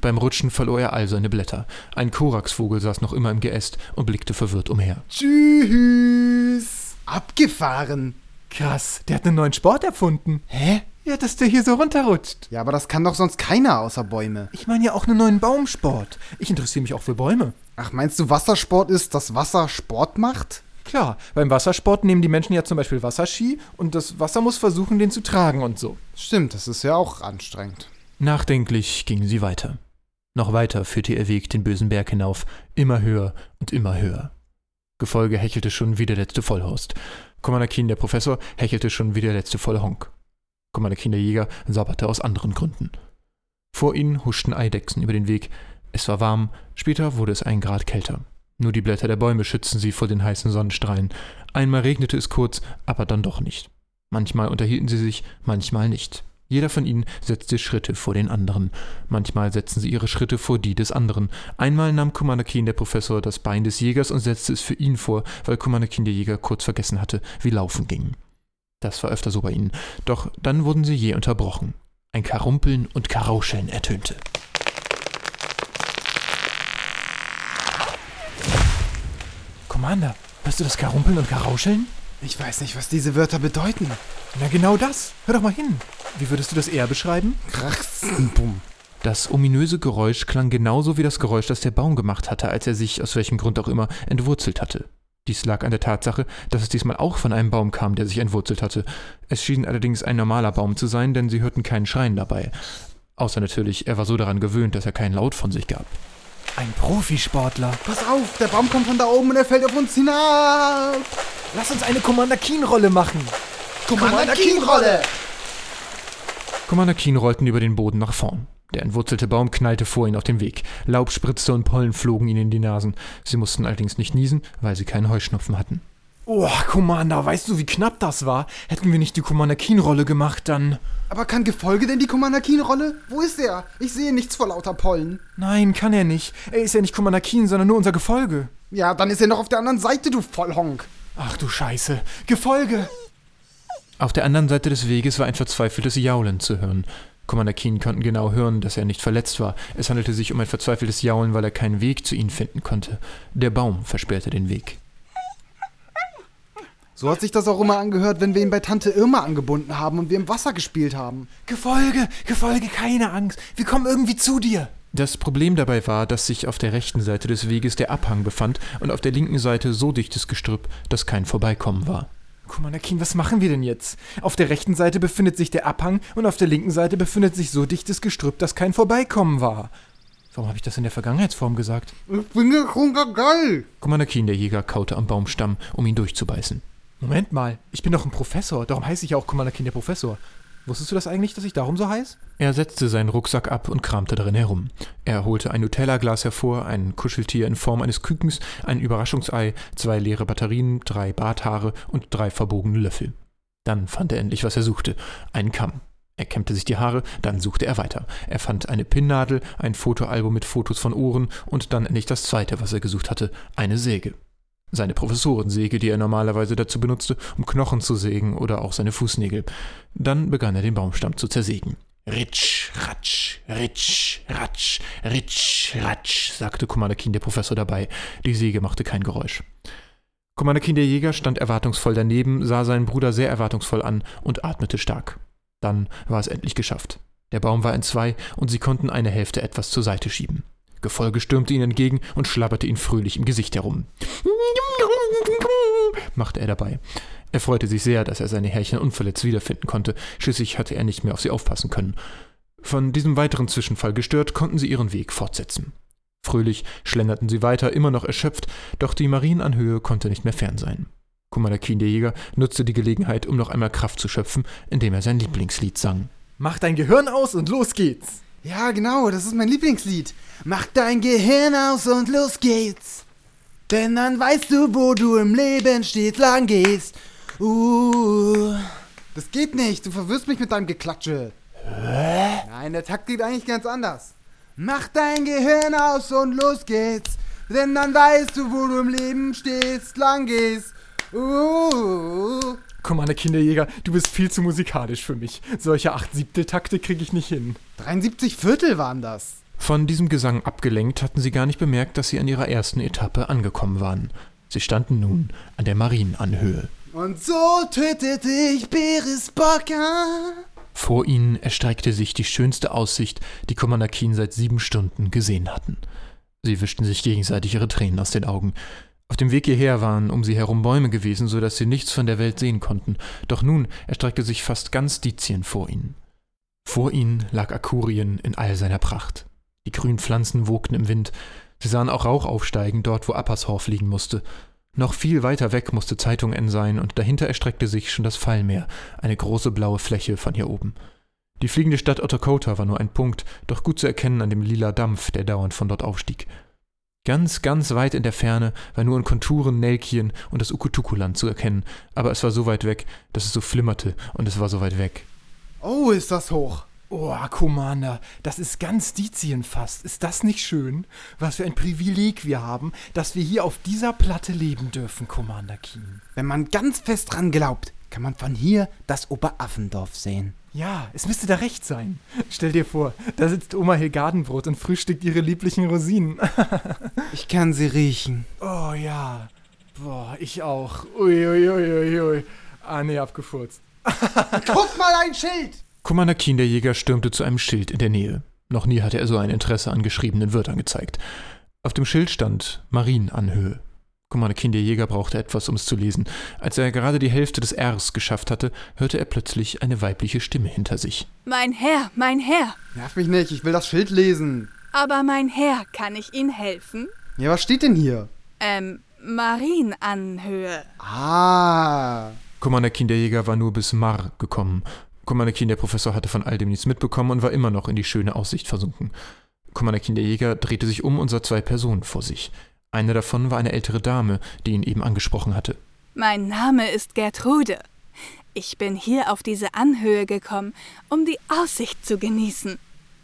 Beim Rutschen verlor er all seine Blätter. Ein Koraxvogel saß noch immer im Geäst und blickte verwirrt umher. Tschüss. Abgefahren. Krass, der hat einen neuen Sport erfunden. Hä? Ja, dass der hier so runterrutscht. Ja, aber das kann doch sonst keiner außer Bäume. Ich meine ja auch einen neuen Baumsport. Ich interessiere mich auch für Bäume. Ach, meinst du, Wassersport ist, dass Wasser Sport macht? Klar, beim Wassersport nehmen die Menschen ja zum Beispiel Wasserski und das Wasser muss versuchen, den zu tragen und so. Stimmt, das ist ja auch anstrengend. Nachdenklich gingen sie weiter. Noch weiter führte ihr Weg den bösen Berg hinauf, immer höher und immer höher. Gefolge hechelte schon wie der letzte Vollhorst. Commander Keen, der Professor, hechelte schon wie der letzte Vollhonk. Commander Keen, der Jäger, sabberte aus anderen Gründen. Vor ihnen huschten Eidechsen über den Weg. Es war warm, später wurde es ein Grad kälter. Nur die Blätter der Bäume schützten sie vor den heißen Sonnenstrahlen. Einmal regnete es kurz, aber dann doch nicht. Manchmal unterhielten sie sich, manchmal nicht. Jeder von ihnen setzte Schritte vor den anderen. Manchmal setzten sie ihre Schritte vor die des anderen. Einmal nahm Keen, der Professor, das Bein des Jägers und setzte es für ihn vor, weil Keen, der Jäger, kurz vergessen hatte, wie Laufen ging. Das war öfter so bei ihnen. Doch dann wurden sie je unterbrochen. Ein Karumpeln und Karauscheln ertönte. Commander, hörst du das Karumpeln und Karauscheln? Ich weiß nicht, was diese Wörter bedeuten. Na genau das. Hör doch mal hin. Wie würdest du das eher beschreiben? Krachsenbumm. Das ominöse Geräusch klang genauso wie das Geräusch, das der Baum gemacht hatte, als er sich, aus welchem Grund auch immer, entwurzelt hatte. Dies lag an der Tatsache, dass es diesmal auch von einem Baum kam, der sich entwurzelt hatte. Es schien allerdings ein normaler Baum zu sein, denn sie hörten keinen Schreien dabei. Außer natürlich, er war so daran gewöhnt, dass er keinen Laut von sich gab. Ein Profisportler. Pass auf, der Baum kommt von da oben und er fällt auf uns hinab. Lass uns eine Commander Keen-Rolle machen. Commander Keen-Rolle. Commander Keen rollten über den Boden nach vorn. Der entwurzelte Baum knallte vor ihnen auf den Weg. Laub spritzte und Pollen flogen ihnen in die Nasen. Sie mussten allerdings nicht niesen, weil sie keinen Heuschnupfen hatten. Oh, Commander, weißt du, wie knapp das war? Hätten wir nicht die Commander Keen-Rolle gemacht, dann. Aber kann Gefolge denn die Commander Keen-Rolle? Wo ist er? Ich sehe nichts vor lauter Pollen. Nein, kann er nicht. Er ist ja nicht Commander Keen, sondern nur unser Gefolge. Ja, dann ist er noch auf der anderen Seite, du Vollhonk. Ach du Scheiße. Gefolge! Auf der anderen Seite des Weges war ein verzweifeltes Jaulen zu hören. Commander Keen konnten genau hören, dass er nicht verletzt war. Es handelte sich um ein verzweifeltes Jaulen, weil er keinen Weg zu ihnen finden konnte. Der Baum versperrte den Weg. So hat sich das auch immer angehört, wenn wir ihn bei Tante Irma angebunden haben und wir im Wasser gespielt haben. Gefolge, Gefolge, keine Angst. Wir kommen irgendwie zu dir. Das Problem dabei war, dass sich auf der rechten Seite des Weges der Abhang befand und auf der linken Seite so dichtes Gestrüpp, dass kein Vorbeikommen war. Commander Keen, was machen wir denn jetzt? Auf der rechten Seite befindet sich der Abhang und auf der linken Seite befindet sich so dichtes Gestrüpp, dass kein Vorbeikommen war. Warum habe ich das in der Vergangenheitsform gesagt? Ich bin der geil. Commander Keen, der Jäger, kaute am Baumstamm, um ihn durchzubeißen. Moment mal, ich bin doch ein Professor, darum heiße ich ja auch Commander Keen, der Professor. Wusstest du das eigentlich, dass ich darum so heiß? Er setzte seinen Rucksack ab und kramte darin herum. Er holte ein Nutella-Glas hervor, ein Kuscheltier in Form eines Kükens, ein Überraschungsei, zwei leere Batterien, drei Barthaare und drei verbogene Löffel. Dann fand er endlich, was er suchte: einen Kamm. Er kämmte sich die Haare, dann suchte er weiter. Er fand eine Pinnnadel, ein Fotoalbum mit Fotos von Ohren und dann endlich das zweite, was er gesucht hatte: eine Säge. Seine Professorensäge, die er normalerweise dazu benutzte, um Knochen zu sägen oder auch seine Fußnägel. Dann begann er den Baumstamm zu zersägen. Ritsch, ratsch, ritsch, ratsch, ritsch, ratsch, sagte Kommandakin der Professor dabei. Die Säge machte kein Geräusch. Kommandakin der Jäger stand erwartungsvoll daneben, sah seinen Bruder sehr erwartungsvoll an und atmete stark. Dann war es endlich geschafft. Der Baum war in zwei und sie konnten eine Hälfte etwas zur Seite schieben. Gefolge stürmte ihnen entgegen und schlabberte ihn fröhlich im Gesicht herum. machte er dabei. Er freute sich sehr, dass er seine Härchen unverletzt wiederfinden konnte. Schließlich hatte er nicht mehr auf sie aufpassen können. Von diesem weiteren Zwischenfall gestört, konnten sie ihren Weg fortsetzen. Fröhlich schlenderten sie weiter, immer noch erschöpft, doch die Marienanhöhe konnte nicht mehr fern sein. Kumalakin der Jäger nutzte die Gelegenheit, um noch einmal Kraft zu schöpfen, indem er sein Lieblingslied sang. Mach dein Gehirn aus und los geht's! Ja, genau, das ist mein Lieblingslied. Mach dein Gehirn aus und los geht's. Denn dann weißt du, wo du im Leben stets lang gehst. Uh. Das geht nicht, du verwirrst mich mit deinem Geklatsche. Hä? Nein, der Takt geht eigentlich ganz anders. Mach dein Gehirn aus und los geht's. Denn dann weißt du, wo du im Leben stehst, lang gehst. Uh. Commander Kinderjäger, du bist viel zu musikalisch für mich. Solche acht Siebtel Takte kriege ich nicht hin. 73 Viertel waren das. Von diesem Gesang abgelenkt hatten sie gar nicht bemerkt, dass sie an ihrer ersten Etappe angekommen waren. Sie standen nun an der Marienanhöhe. Und so tötete ich Beris Bocker. Vor ihnen erstreckte sich die schönste Aussicht, die Commander Keen seit sieben Stunden gesehen hatten. Sie wischten sich gegenseitig ihre Tränen aus den Augen. Auf dem Weg hierher waren um sie herum Bäume gewesen, so dass sie nichts von der Welt sehen konnten, doch nun erstreckte sich fast ganz Dizien vor ihnen. Vor ihnen lag Akurien in all seiner Pracht. Die grünen Pflanzen wogten im Wind, sie sahen auch Rauch aufsteigen, dort wo Appershorf liegen musste. Noch viel weiter weg musste Zeitung N sein, und dahinter erstreckte sich schon das Fallmeer, eine große blaue Fläche von hier oben. Die fliegende Stadt Otterkota war nur ein Punkt, doch gut zu erkennen an dem lila Dampf, der dauernd von dort aufstieg. Ganz, ganz weit in der Ferne war nur in Konturen Nelkien und das Ukutukuland zu erkennen, aber es war so weit weg, dass es so flimmerte und es war so weit weg. Oh, ist das hoch. Oh, Commander, das ist ganz Dizien fast. Ist das nicht schön? Was für ein Privileg wir haben, dass wir hier auf dieser Platte leben dürfen, Commander Keen. Wenn man ganz fest dran glaubt, kann man von hier das Oberaffendorf sehen. Ja, es müsste da recht sein. Stell dir vor, da sitzt Oma Hilgardenbrot und frühstückt ihre lieblichen Rosinen. ich kann sie riechen. Oh ja. Boah, ich auch. Uiuiuiui. Ui, ui, ui. Ah, nee, abgefurzt. Guck mal, ein Schild! Commander Keen, der Jäger, stürmte zu einem Schild in der Nähe. Noch nie hatte er so ein Interesse an geschriebenen Wörtern gezeigt. Auf dem Schild stand Marienanhöhe. Commander Keen, der Jäger, brauchte etwas, um es zu lesen. Als er gerade die Hälfte des Rs geschafft hatte, hörte er plötzlich eine weibliche Stimme hinter sich. Mein Herr, mein Herr. Nerv mich nicht, ich will das Schild lesen. Aber mein Herr, kann ich Ihnen helfen? Ja, was steht denn hier? Ähm, Marienanhöhe. Ah. Commander Keen, der Jäger, war nur bis Mar gekommen. Commander Keen, der Professor, hatte von all dem nichts mitbekommen und war immer noch in die schöne Aussicht versunken. Commander Keen, der Jäger, drehte sich um und sah zwei Personen vor sich. Eine davon war eine ältere Dame, die ihn eben angesprochen hatte. Mein Name ist Gertrude. Ich bin hier auf diese Anhöhe gekommen, um die Aussicht zu genießen.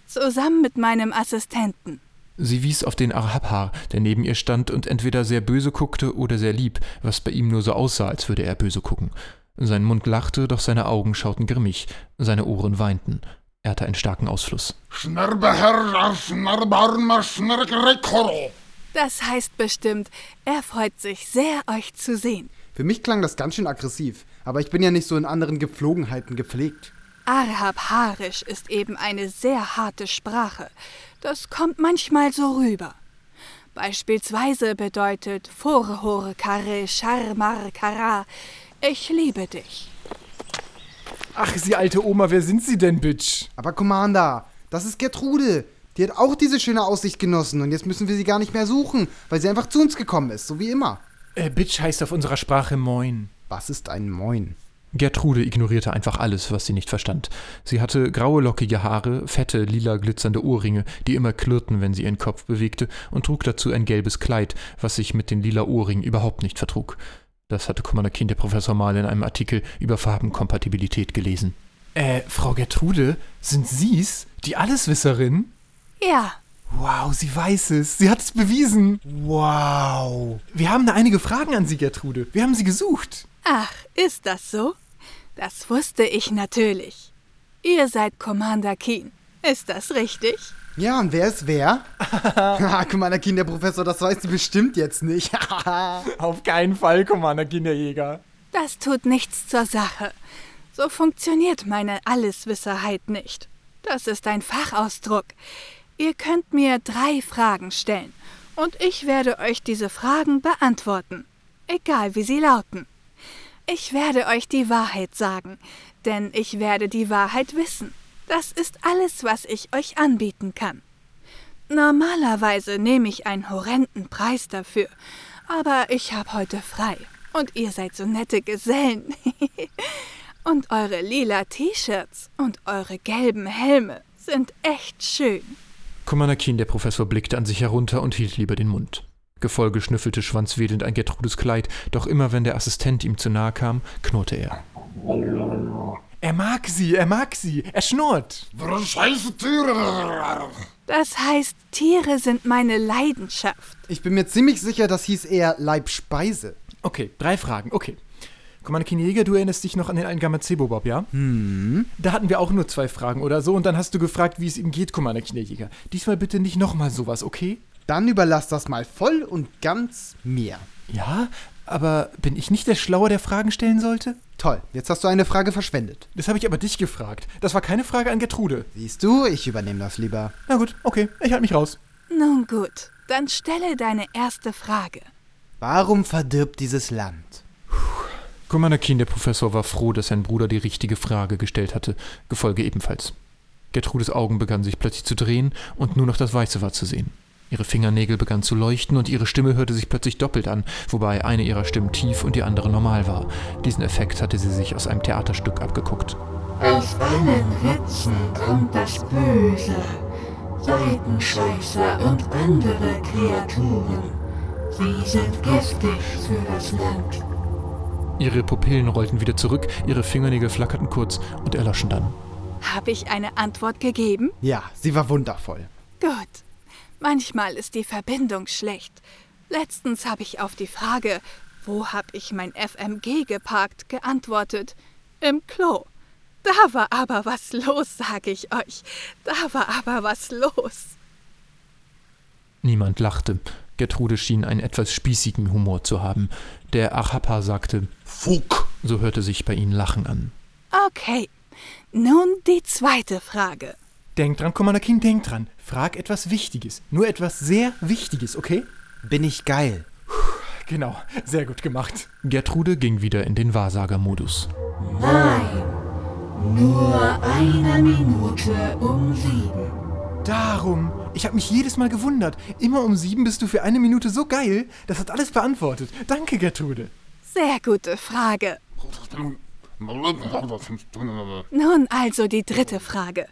Zusammen mit meinem Assistenten. Sie wies auf den Arhabhar, der neben ihr stand und entweder sehr böse guckte oder sehr lieb, was bei ihm nur so aussah, als würde er böse gucken. Sein Mund lachte, doch seine Augen schauten grimmig, seine Ohren weinten. Er hatte einen starken Ausfluss. Das heißt bestimmt, er freut sich sehr, euch zu sehen. Für mich klang das ganz schön aggressiv, aber ich bin ja nicht so in anderen Gepflogenheiten gepflegt. Arhabharisch ist eben eine sehr harte Sprache. Das kommt manchmal so rüber. Beispielsweise bedeutet Fore Hore Kare Charmar Kara Ich liebe dich. Ach, Sie alte Oma, wer sind Sie denn, Bitch? Aber Commander, das ist Gertrude. Die hat auch diese schöne Aussicht genossen und jetzt müssen wir sie gar nicht mehr suchen, weil sie einfach zu uns gekommen ist, so wie immer. Äh, Bitch heißt auf unserer Sprache Moin. Was ist ein Moin? Gertrude ignorierte einfach alles, was sie nicht verstand. Sie hatte graue lockige Haare, fette, lila glitzernde Ohrringe, die immer klirrten, wenn sie ihren Kopf bewegte, und trug dazu ein gelbes Kleid, was sich mit den lila Ohrringen überhaupt nicht vertrug. Das hatte Commander Keen der Professor mal in einem Artikel über Farbenkompatibilität gelesen. Äh, Frau Gertrude, sind Sie's, die Alleswisserin? Ja, Wow, sie weiß es. Sie hat es bewiesen. Wow. Wir haben da einige Fragen an Sie, Gertrude. Wir haben Sie gesucht. ach, ist das so? Das wusste ich natürlich. Ihr seid Commander Keen. Ist das richtig? Ja, und wer ist wer? Haha, Commander Keen, der Professor, das weißt du bestimmt jetzt nicht. Auf keinen Fall, Commander Kinderjäger. Das tut nichts zur Sache. So funktioniert meine Alleswisserheit nicht. Das ist ein Fachausdruck. Ihr könnt mir drei Fragen stellen und ich werde euch diese Fragen beantworten, egal wie sie lauten. Ich werde euch die Wahrheit sagen, denn ich werde die Wahrheit wissen. Das ist alles, was ich euch anbieten kann. Normalerweise nehme ich einen horrenden Preis dafür, aber ich habe heute frei und ihr seid so nette Gesellen. und eure lila T-Shirts und eure gelben Helme sind echt schön. Commander Keen, der Professor, blickte an sich herunter und hielt lieber den Mund. Gefolge schnüffelte schwanzwedelnd ein Gertrudes Kleid, doch immer wenn der Assistent ihm zu nahe kam, knurrte er. Er mag sie, er mag sie. Er schnurrt. Das heißt, Tiere sind meine Leidenschaft. Ich bin mir ziemlich sicher, das hieß eher Leibspeise. Okay, drei Fragen. Okay. Commander Kinjäger, du erinnerst dich noch an den einen Gamazebo-Bob, ja? Hm. Da hatten wir auch nur zwei Fragen oder so und dann hast du gefragt, wie es ihm geht, Commander Kinjäger. Diesmal bitte nicht nochmal sowas, okay? Dann überlass das mal voll und ganz mir. Ja, aber bin ich nicht der Schlauer, der Fragen stellen sollte? Toll, jetzt hast du eine Frage verschwendet. Das habe ich aber dich gefragt. Das war keine Frage an Gertrude. Siehst du, ich übernehme das lieber. Na gut, okay, ich halte mich raus. Nun gut, dann stelle deine erste Frage. Warum verdirbt dieses Land? Commander Keen, der Professor, war froh, dass sein Bruder die richtige Frage gestellt hatte, Gefolge ebenfalls. Gertrudes Augen begannen sich plötzlich zu drehen und nur noch das Weiße war zu sehen. Ihre Fingernägel begannen zu leuchten und ihre Stimme hörte sich plötzlich doppelt an, wobei eine ihrer Stimmen tief und die andere normal war. Diesen Effekt hatte sie sich aus einem Theaterstück abgeguckt. Aus allen Ritzen kommt das Böse, Seitenscheißer und andere Kreaturen. Sie sind giftig für das Land. Ihre Pupillen rollten wieder zurück, ihre Fingernägel flackerten kurz und erloschen dann. Habe ich eine Antwort gegeben? Ja, sie war wundervoll. Gut. Manchmal ist die Verbindung schlecht. Letztens habe ich auf die Frage, wo habe ich mein FMG geparkt, geantwortet. Im Klo. Da war aber was los, sage ich euch. Da war aber was los. Niemand lachte. Gertrude schien einen etwas spießigen Humor zu haben. Der Achapa sagte Fuck. So hörte sich bei ihnen Lachen an. Okay. Nun die zweite Frage. Denk dran, Commander King, denk dran. Frag etwas Wichtiges. Nur etwas sehr Wichtiges, okay? Bin ich geil. Genau, sehr gut gemacht. Gertrude ging wieder in den Wahrsagermodus. Nein, nur eine Minute um sieben. Darum. Ich habe mich jedes Mal gewundert. Immer um sieben bist du für eine Minute so geil. Das hat alles beantwortet. Danke, Gertrude. Sehr gute Frage. Nun also die dritte Frage.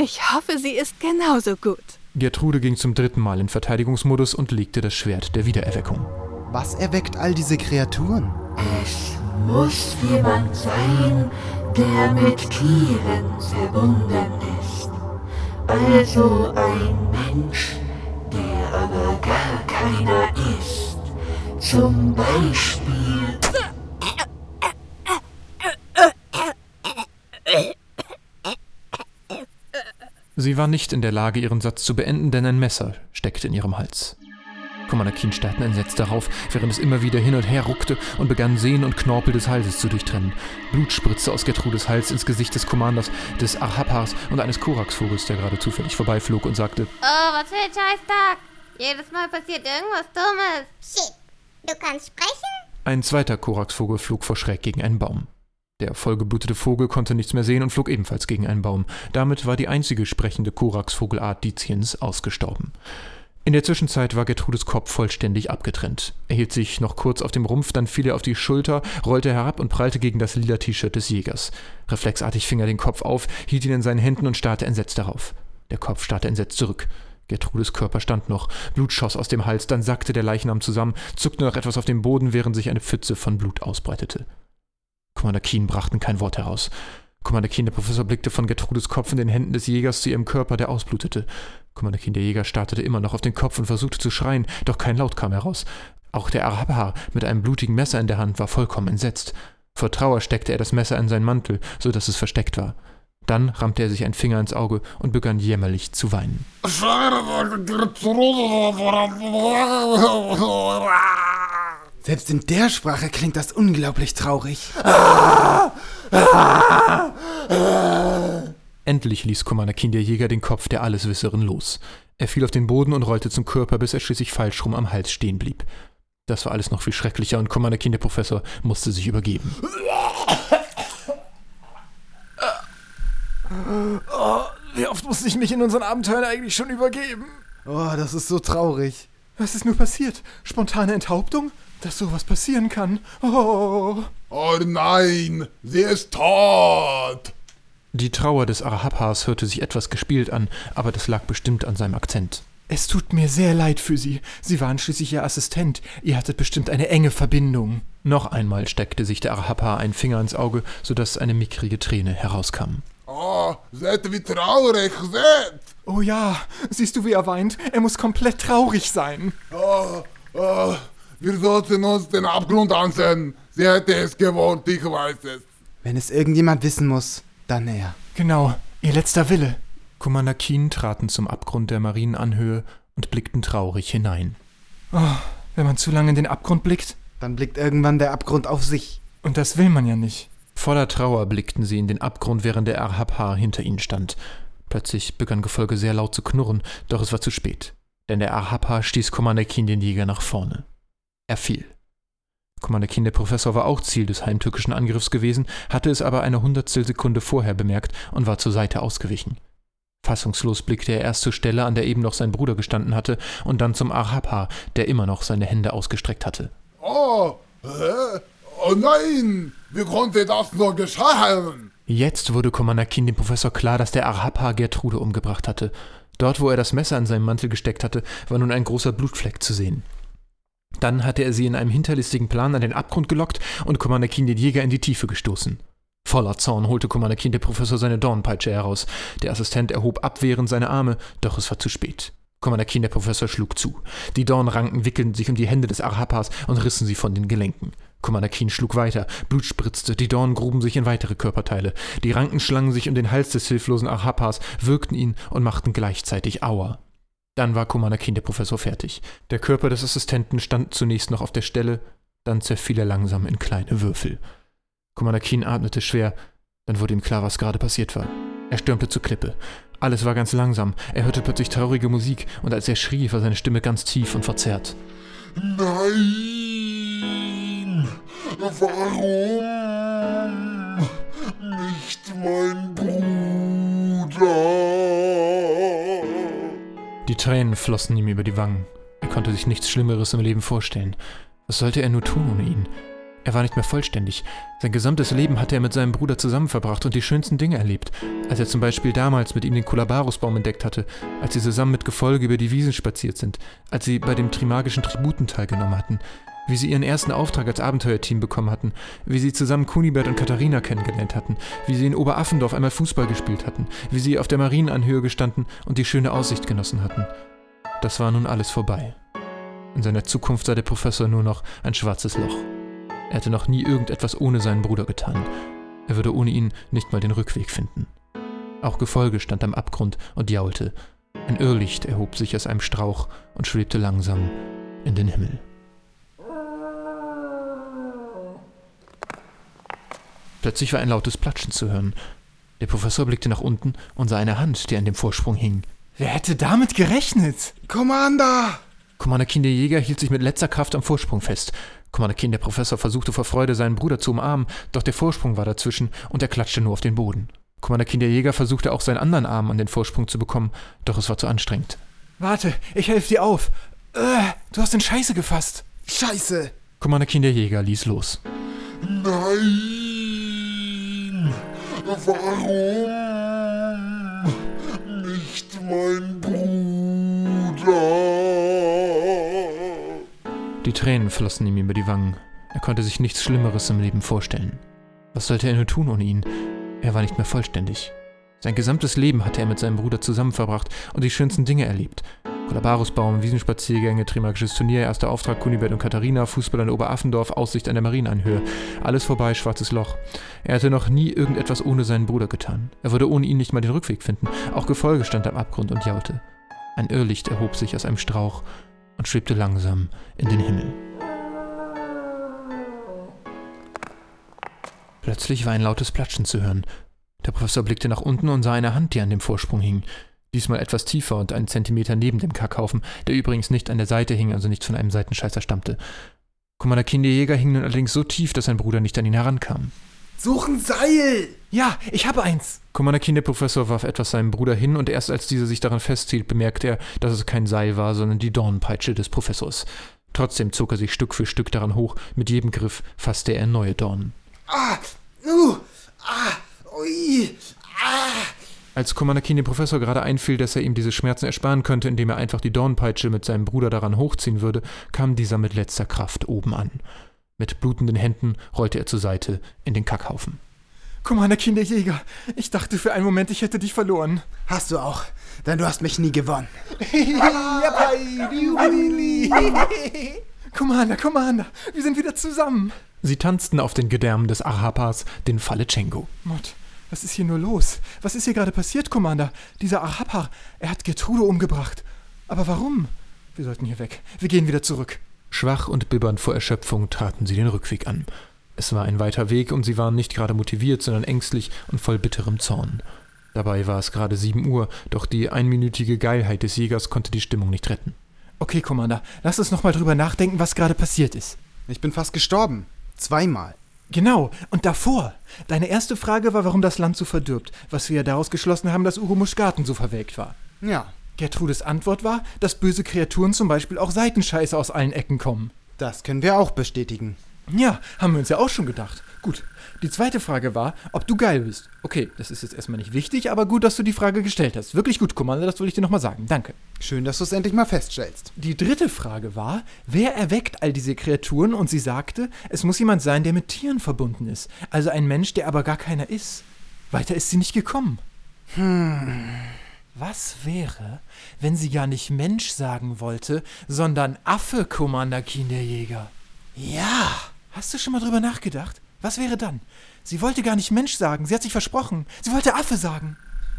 Ich hoffe, sie ist genauso gut. Gertrude ging zum dritten Mal in Verteidigungsmodus und legte das Schwert der Wiedererweckung. Was erweckt all diese Kreaturen? Es muss jemand sein, der mit Tieren verbunden ist. Also ein Mensch, der aber gar keiner ist. Zum Beispiel Sie war nicht in der Lage, ihren Satz zu beenden, denn ein Messer steckte in ihrem Hals. Commander Keen entsetzt darauf, während es immer wieder hin und her ruckte und begann Sehnen und Knorpel des Halses zu durchtrennen. Blut spritzte aus Gertrudes Hals ins Gesicht des Commanders, des Arhapars und eines Koraxvogels, der gerade zufällig vorbeiflog und sagte, Oh, was für ein Scheißtag. Jedes Mal passiert irgendwas Dummes. Shit, du kannst sprechen? Ein zweiter Koraxvogel flog vor Schreck gegen einen Baum. Der vollgeblutete Vogel konnte nichts mehr sehen und flog ebenfalls gegen einen Baum. Damit war die einzige sprechende Koraxvogelart Diziens ausgestorben. In der Zwischenzeit war Gertrudes Kopf vollständig abgetrennt. Er hielt sich noch kurz auf dem Rumpf, dann fiel er auf die Schulter, rollte herab und prallte gegen das lila T-Shirt des Jägers. Reflexartig fing er den Kopf auf, hielt ihn in seinen Händen und starrte entsetzt darauf. Der Kopf starrte entsetzt zurück. Gertrudes Körper stand noch, Blut schoss aus dem Hals, dann sackte der Leichnam zusammen, zuckte noch etwas auf dem Boden, während sich eine Pfütze von Blut ausbreitete. Commander Keen brachten kein Wort heraus. Commander Keen, der Professor, blickte von Gertrudes Kopf in den Händen des Jägers zu ihrem Körper, der ausblutete. Commander Keen, der Jäger, startete immer noch auf den Kopf und versuchte zu schreien, doch kein Laut kam heraus. Auch der Arabhar mit einem blutigen Messer in der Hand war vollkommen entsetzt. Vor Trauer steckte er das Messer in seinen Mantel, so dass es versteckt war. Dann rammte er sich einen Finger ins Auge und begann jämmerlich zu weinen. Selbst in der Sprache klingt das unglaublich traurig. Endlich ließ Commander Kinderjäger den Kopf der Alleswisserin los. Er fiel auf den Boden und rollte zum Körper, bis er schließlich falsch rum am Hals stehen blieb. Das war alles noch viel schrecklicher und Commander Kinderprofessor musste sich übergeben. Oh, wie oft musste ich mich in unseren Abenteuern eigentlich schon übergeben? Oh, das ist so traurig. Was ist nur passiert? Spontane Enthauptung? Dass sowas passieren kann? Oh. Oh nein, sie ist tot. Die Trauer des Arhapars hörte sich etwas gespielt an, aber das lag bestimmt an seinem Akzent. Es tut mir sehr leid für Sie. Sie waren schließlich Ihr Assistent. Ihr hattet bestimmt eine enge Verbindung. Noch einmal steckte sich der Arhapar einen Finger ins Auge, sodass eine mickrige Träne herauskam. Oh, seht wie traurig, seht! Oh ja, siehst du, wie er weint? Er muss komplett traurig sein. Oh, oh, wir sollten uns den Abgrund ansehen. Sie hätte es gewollt, ich weiß es. Wenn es irgendjemand wissen muss, dann er. Genau, ihr letzter Wille. Commander Keen traten zum Abgrund der Marienanhöhe und blickten traurig hinein. Oh, wenn man zu lange in den Abgrund blickt, Dann blickt irgendwann der Abgrund auf sich. und das will man ja nicht. Voller Trauer blickten sie in den Abgrund, während der Arhapar hinter ihnen stand. Plötzlich begann Gefolge sehr laut zu knurren, doch es war zu spät, denn der Arhapar stieß Commander Keen den Jäger nach vorne. Er fiel. Commander Keen, der Professor, war auch Ziel des heimtückischen Angriffs gewesen, hatte es aber eine Hundertstelsekunde vorher bemerkt und war zur Seite ausgewichen. Fassungslos blickte er erst zur Stelle, an der eben noch sein Bruder gestanden hatte, und dann zum Arhapar, der immer noch seine Hände ausgestreckt hatte. Oh, hä? Oh nein, wie konnte das nur geschehen? Jetzt wurde Commander Keen dem Professor klar, dass der Arhapar Gertrude umgebracht hatte. Dort, wo er das Messer in seinen Mantel gesteckt hatte, war nun ein großer Blutfleck zu sehen. Dann hatte er sie in einem hinterlistigen Plan an den Abgrund gelockt und Commander den Jäger in die Tiefe gestoßen. Voller Zorn holte Commander der Professor seine Dornpeitsche heraus. Der Assistent erhob abwehrend seine Arme, doch es war zu spät. Commander der Professor schlug zu. Die Dornranken wickelten sich um die Hände des Arhapas und rissen sie von den Gelenken. Commander schlug weiter, Blut spritzte, die Dornen gruben sich in weitere Körperteile. Die Ranken schlangen sich um den Hals des hilflosen Arhapas, würgten ihn und machten gleichzeitig Aua. Dann war Keen der Professor fertig. Der Körper des Assistenten stand zunächst noch auf der Stelle, dann zerfiel er langsam in kleine Würfel. Keen atmete schwer, dann wurde ihm klar, was gerade passiert war. Er stürmte zur Klippe. Alles war ganz langsam. Er hörte plötzlich traurige Musik und als er schrie, war seine Stimme ganz tief und verzerrt. Nein, warum nicht mein Bruder? Tränen flossen ihm über die Wangen. Er konnte sich nichts Schlimmeres im Leben vorstellen. Was sollte er nur tun ohne ihn? Er war nicht mehr vollständig. Sein gesamtes Leben hatte er mit seinem Bruder zusammen verbracht und die schönsten Dinge erlebt. Als er zum Beispiel damals mit ihm den Kulabarusbaum entdeckt hatte, als sie zusammen mit Gefolge über die Wiesen spaziert sind, als sie bei dem Trimagischen Tributen teilgenommen hatten, wie sie ihren ersten Auftrag als Abenteuerteam bekommen hatten, wie sie zusammen Kunibert und Katharina kennengelernt hatten, wie sie in Oberaffendorf einmal Fußball gespielt hatten, wie sie auf der Marienanhöhe gestanden und die schöne Aussicht genossen hatten. Das war nun alles vorbei. In seiner Zukunft sah der Professor nur noch ein schwarzes Loch. Er hätte noch nie irgendetwas ohne seinen Bruder getan. Er würde ohne ihn nicht mal den Rückweg finden. Auch Gefolge stand am Abgrund und jaulte. Ein Irrlicht erhob sich aus einem Strauch und schwebte langsam in den Himmel. Plötzlich war ein lautes Platschen zu hören. Der Professor blickte nach unten und sah eine Hand, die an dem Vorsprung hing. Wer hätte damit gerechnet? Commander! Commander Keen der Jäger hielt sich mit letzter Kraft am Vorsprung fest. Commander Keen der Professor versuchte vor Freude seinen Bruder zu umarmen, doch der Vorsprung war dazwischen und er klatschte nur auf den Boden. Commander Keen der Jäger versuchte auch seinen anderen Arm an den Vorsprung zu bekommen, doch es war zu anstrengend. Warte, ich helfe dir auf. Äh, du hast den Scheiße gefasst. Scheiße! Commander Keen der Jäger ließ los. Nein! Warum? Nicht mein Bruder! Die Tränen flossen ihm über die Wangen. Er konnte sich nichts Schlimmeres im Leben vorstellen. Was sollte er nur tun ohne ihn? Er war nicht mehr vollständig. Sein gesamtes Leben hatte er mit seinem Bruder zusammen verbracht und die schönsten Dinge erlebt. Kollabarusbaum, Wiesenspaziergänge, Trimagisches Turnier, erster Auftrag Kunibert und Katharina, Fußball in Oberaffendorf, Aussicht an der Marienanhöhe. Alles vorbei, schwarzes Loch. Er hatte noch nie irgendetwas ohne seinen Bruder getan. Er würde ohne ihn nicht mal den Rückweg finden. Auch Gefolge stand am Abgrund und jaute. Ein Irrlicht erhob sich aus einem Strauch und schwebte langsam in den Himmel. Plötzlich war ein lautes Platschen zu hören. Der Professor blickte nach unten und sah eine Hand, die an dem Vorsprung hing. Diesmal etwas tiefer und einen Zentimeter neben dem Kackhaufen, der übrigens nicht an der Seite hing, also nicht von einem Seitenscheißer stammte. Commander Kinderjäger hing nun allerdings so tief, dass sein Bruder nicht an ihn herankam. Such ein Seil! Ja, ich habe eins. Commander Kinderprofessor warf etwas seinem Bruder hin und erst als dieser sich daran festhielt, bemerkte er, dass es kein Seil war, sondern die Dornpeitsche des Professors. Trotzdem zog er sich Stück für Stück daran hoch, mit jedem Griff fasste er neue Dornen. Ah! Uh! Ah! Ui! Ah! Als Commander Keen dem Professor gerade einfiel, dass er ihm diese Schmerzen ersparen könnte, indem er einfach die Dornpeitsche mit seinem Bruder daran hochziehen würde, kam dieser mit letzter Kraft oben an. Mit blutenden Händen rollte er zur Seite in den Kackhaufen. Commander Kinderjäger, ich dachte für einen Moment, ich hätte dich verloren. Hast du auch, denn du hast mich nie gewonnen. Commander, Commander, wir sind wieder zusammen. Sie tanzten auf den Gedärmen des Arhapas, den Falechenko. Mott, was ist hier nur los? Was ist hier gerade passiert, Commander? Dieser Arhapa, er hat Gertrude umgebracht. Aber warum? Wir sollten hier weg. Wir gehen wieder zurück. Schwach und bibbernd vor Erschöpfung traten sie den Rückweg an. Es war ein weiter Weg und sie waren nicht gerade motiviert, sondern ängstlich und voll bitterem Zorn. Dabei war es gerade sieben Uhr, doch die einminütige Geilheit des Jägers konnte die Stimmung nicht retten. Okay, Commander, lass uns nochmal drüber nachdenken, was gerade passiert ist. Ich bin fast gestorben. Zweimal. Genau, und davor. Deine erste Frage war, warum das Land so verdirbt, was wir ja daraus geschlossen haben, dass Uromusch Garten so verwelkt war. Ja. Gertrudes Antwort war, dass böse Kreaturen zum Beispiel auch Seitenscheiße aus allen Ecken kommen. Das können wir auch bestätigen. Ja, haben wir uns ja auch schon gedacht. Gut. Die zweite Frage war, ob du geil bist. Okay, das ist jetzt erstmal nicht wichtig, aber gut, dass du die Frage gestellt hast. Wirklich gut, Commander, das wollte ich dir nochmal sagen. Danke. Schön, dass du es endlich mal feststellst. Die dritte Frage war, wer erweckt all diese Kreaturen? Und sie sagte, es muss jemand sein, der mit Tieren verbunden ist. Also ein Mensch, der aber gar keiner ist. Weiter ist sie nicht gekommen. Hm. Was wäre, wenn sie gar nicht Mensch sagen wollte, sondern Affe, Commander Kinderjäger? Ja. Hast du schon mal drüber nachgedacht? Was wäre dann? Sie wollte gar nicht Mensch sagen, sie hat sich versprochen. Sie wollte Affe sagen.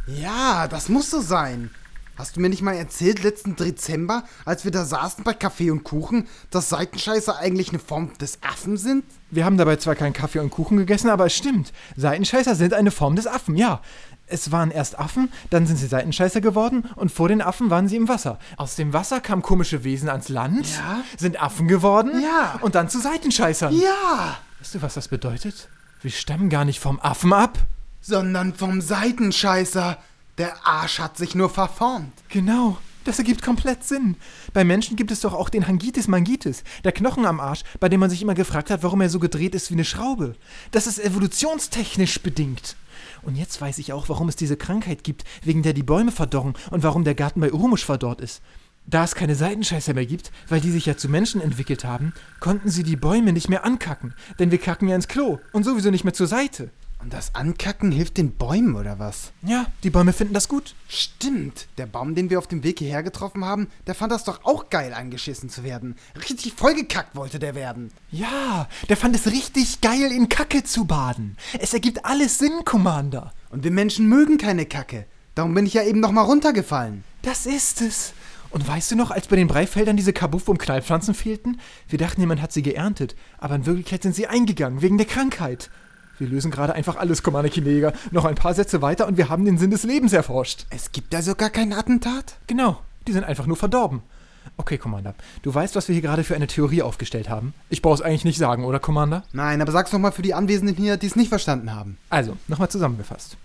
Ja, das muss so sein. Hast du mir nicht mal erzählt, letzten Dezember, als wir da saßen bei Kaffee und Kuchen, dass Seitenscheißer eigentlich eine Form des Affen sind? Wir haben dabei zwar keinen Kaffee und Kuchen gegessen, aber es stimmt. Seitenscheißer sind eine Form des Affen, ja. Es waren erst Affen, dann sind sie Seitenscheißer geworden und vor den Affen waren sie im Wasser. Aus dem Wasser kamen komische Wesen ans Land, Ja. sind Affen geworden Ja. und dann zu Seitenscheißern. Ja. Weißt du, was das bedeutet? Wir stammen gar nicht vom Affen ab. Sondern vom Seitenscheißer. Der Arsch hat sich nur verformt. Genau. Das ergibt komplett Sinn. Bei Menschen gibt es doch auch den Hangitis Mangitis, der Knochen am Arsch, bei dem man sich immer gefragt hat, warum er so gedreht ist wie eine Schraube. Das ist evolutionstechnisch bedingt. Und jetzt weiß ich auch, warum es diese Krankheit gibt, wegen der die Bäume verdorren und warum der Garten bei Urumusch verdorrt ist. Da es keine Seitenscheißer mehr gibt, weil die sich ja zu Menschen entwickelt haben, konnten sie die Bäume nicht mehr ankacken, denn wir kacken ja ins Klo und sowieso nicht mehr zur Seite. Und das Ankacken hilft den Bäumen, oder was? Ja, die Bäume finden das gut. Stimmt. Der Baum, den wir auf dem Weg hierher getroffen haben, der fand das doch auch geil, angeschissen zu werden. Richtig vollgekackt wollte der werden. Ja, der fand es richtig geil, in Kacke zu baden. Es ergibt alles Sinn, Commander. Und wir Menschen mögen keine Kacke. Darum bin ich ja eben nochmal runtergefallen. Das ist es. Und weißt du noch, als bei den Breifeldern diese Kabuff- und Knallpflanzen fehlten? Wir dachten, jemand hat sie geerntet, aber in Wirklichkeit sind sie eingegangen, wegen der Krankheit. Wir lösen gerade einfach alles, Commander Kinega. Noch ein paar Sätze weiter und wir haben den Sinn des Lebens erforscht. Es gibt also gar kein Attentat? Genau, die sind einfach nur verdorben. Okay, Commander, du weißt, was wir hier gerade für eine Theorie aufgestellt haben. Ich brauche es eigentlich nicht sagen, oder, Commander? Nein, aber sag's nochmal für die Anwesenden hier, die es nicht verstanden haben. Also, nochmal zusammengefasst.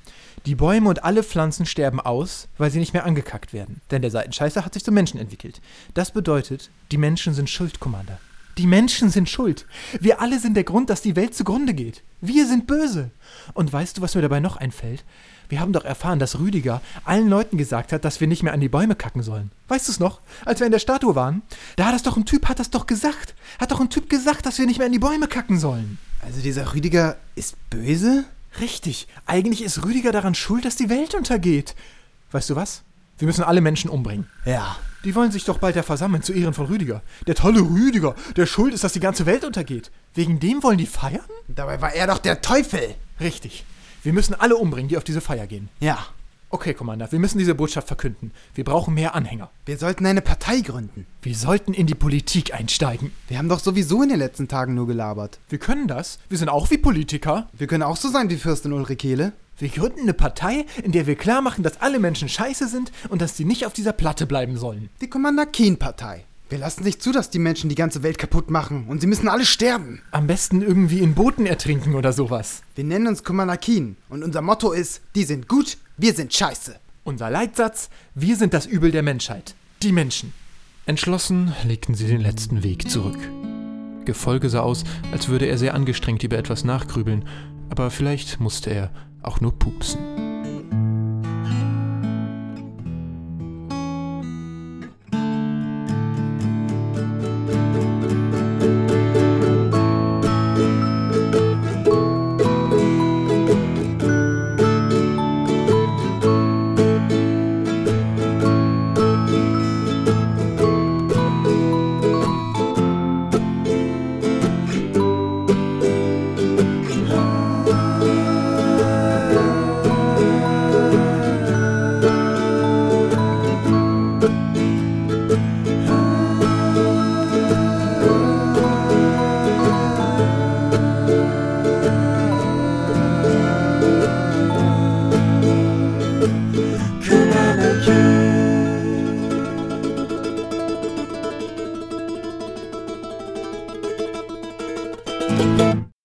Die Bäume und alle Pflanzen sterben aus, weil sie nicht mehr angekackt werden. Denn der Seitenscheißer hat sich zum Menschen entwickelt. Das bedeutet, die Menschen sind schuld, Commander. Die Menschen sind schuld. Wir alle sind der Grund, dass die Welt zugrunde geht. Wir sind böse. Und weißt du, was mir dabei noch einfällt? Wir haben doch erfahren, dass Rüdiger allen Leuten gesagt hat, dass wir nicht mehr an die Bäume kacken sollen. Weißt du es noch? Als wir in der Statue waren? Da hat das doch ein Typ, hat das doch gesagt. Hat doch ein Typ gesagt, dass wir nicht mehr an die Bäume kacken sollen. Also dieser Rüdiger ist böse? Richtig. Eigentlich ist Rüdiger daran schuld, dass die Welt untergeht. Weißt du was? Wir müssen alle Menschen umbringen. Ja. Die wollen sich doch bald ja versammeln zu Ehren von Rüdiger. Der tolle Rüdiger, der schuld ist, dass die ganze Welt untergeht. Wegen dem wollen die feiern? Dabei war er doch der Teufel. Richtig. Wir müssen alle umbringen, die auf diese Feier gehen. Ja. Okay, Commander, wir müssen diese Botschaft verkünden. Wir brauchen mehr Anhänger. Wir sollten eine Partei gründen. Wir sollten in die Politik einsteigen. Wir haben doch sowieso in den letzten Tagen nur gelabert. Wir können das. Wir sind auch wie Politiker. Wir können auch so sein wie Fürstin Ulrikele. Wir gründen eine Partei, in der wir klar machen, dass alle Menschen scheiße sind und dass sie nicht auf dieser Platte bleiben sollen. Die Commander Keen-Partei. Wir lassen nicht zu, dass die Menschen die ganze Welt kaputt machen und sie müssen alle sterben. Am besten irgendwie in Booten ertrinken oder sowas. Wir nennen uns Commander Keen und unser Motto ist, die sind gut, wir sind scheiße. Unser Leitsatz, wir sind das Übel der Menschheit. Die Menschen. Entschlossen legten sie den letzten Weg zurück. Gefolge sah aus, als würde er sehr angestrengt über etwas nachgrübeln, aber vielleicht musste er auch nur pupsen.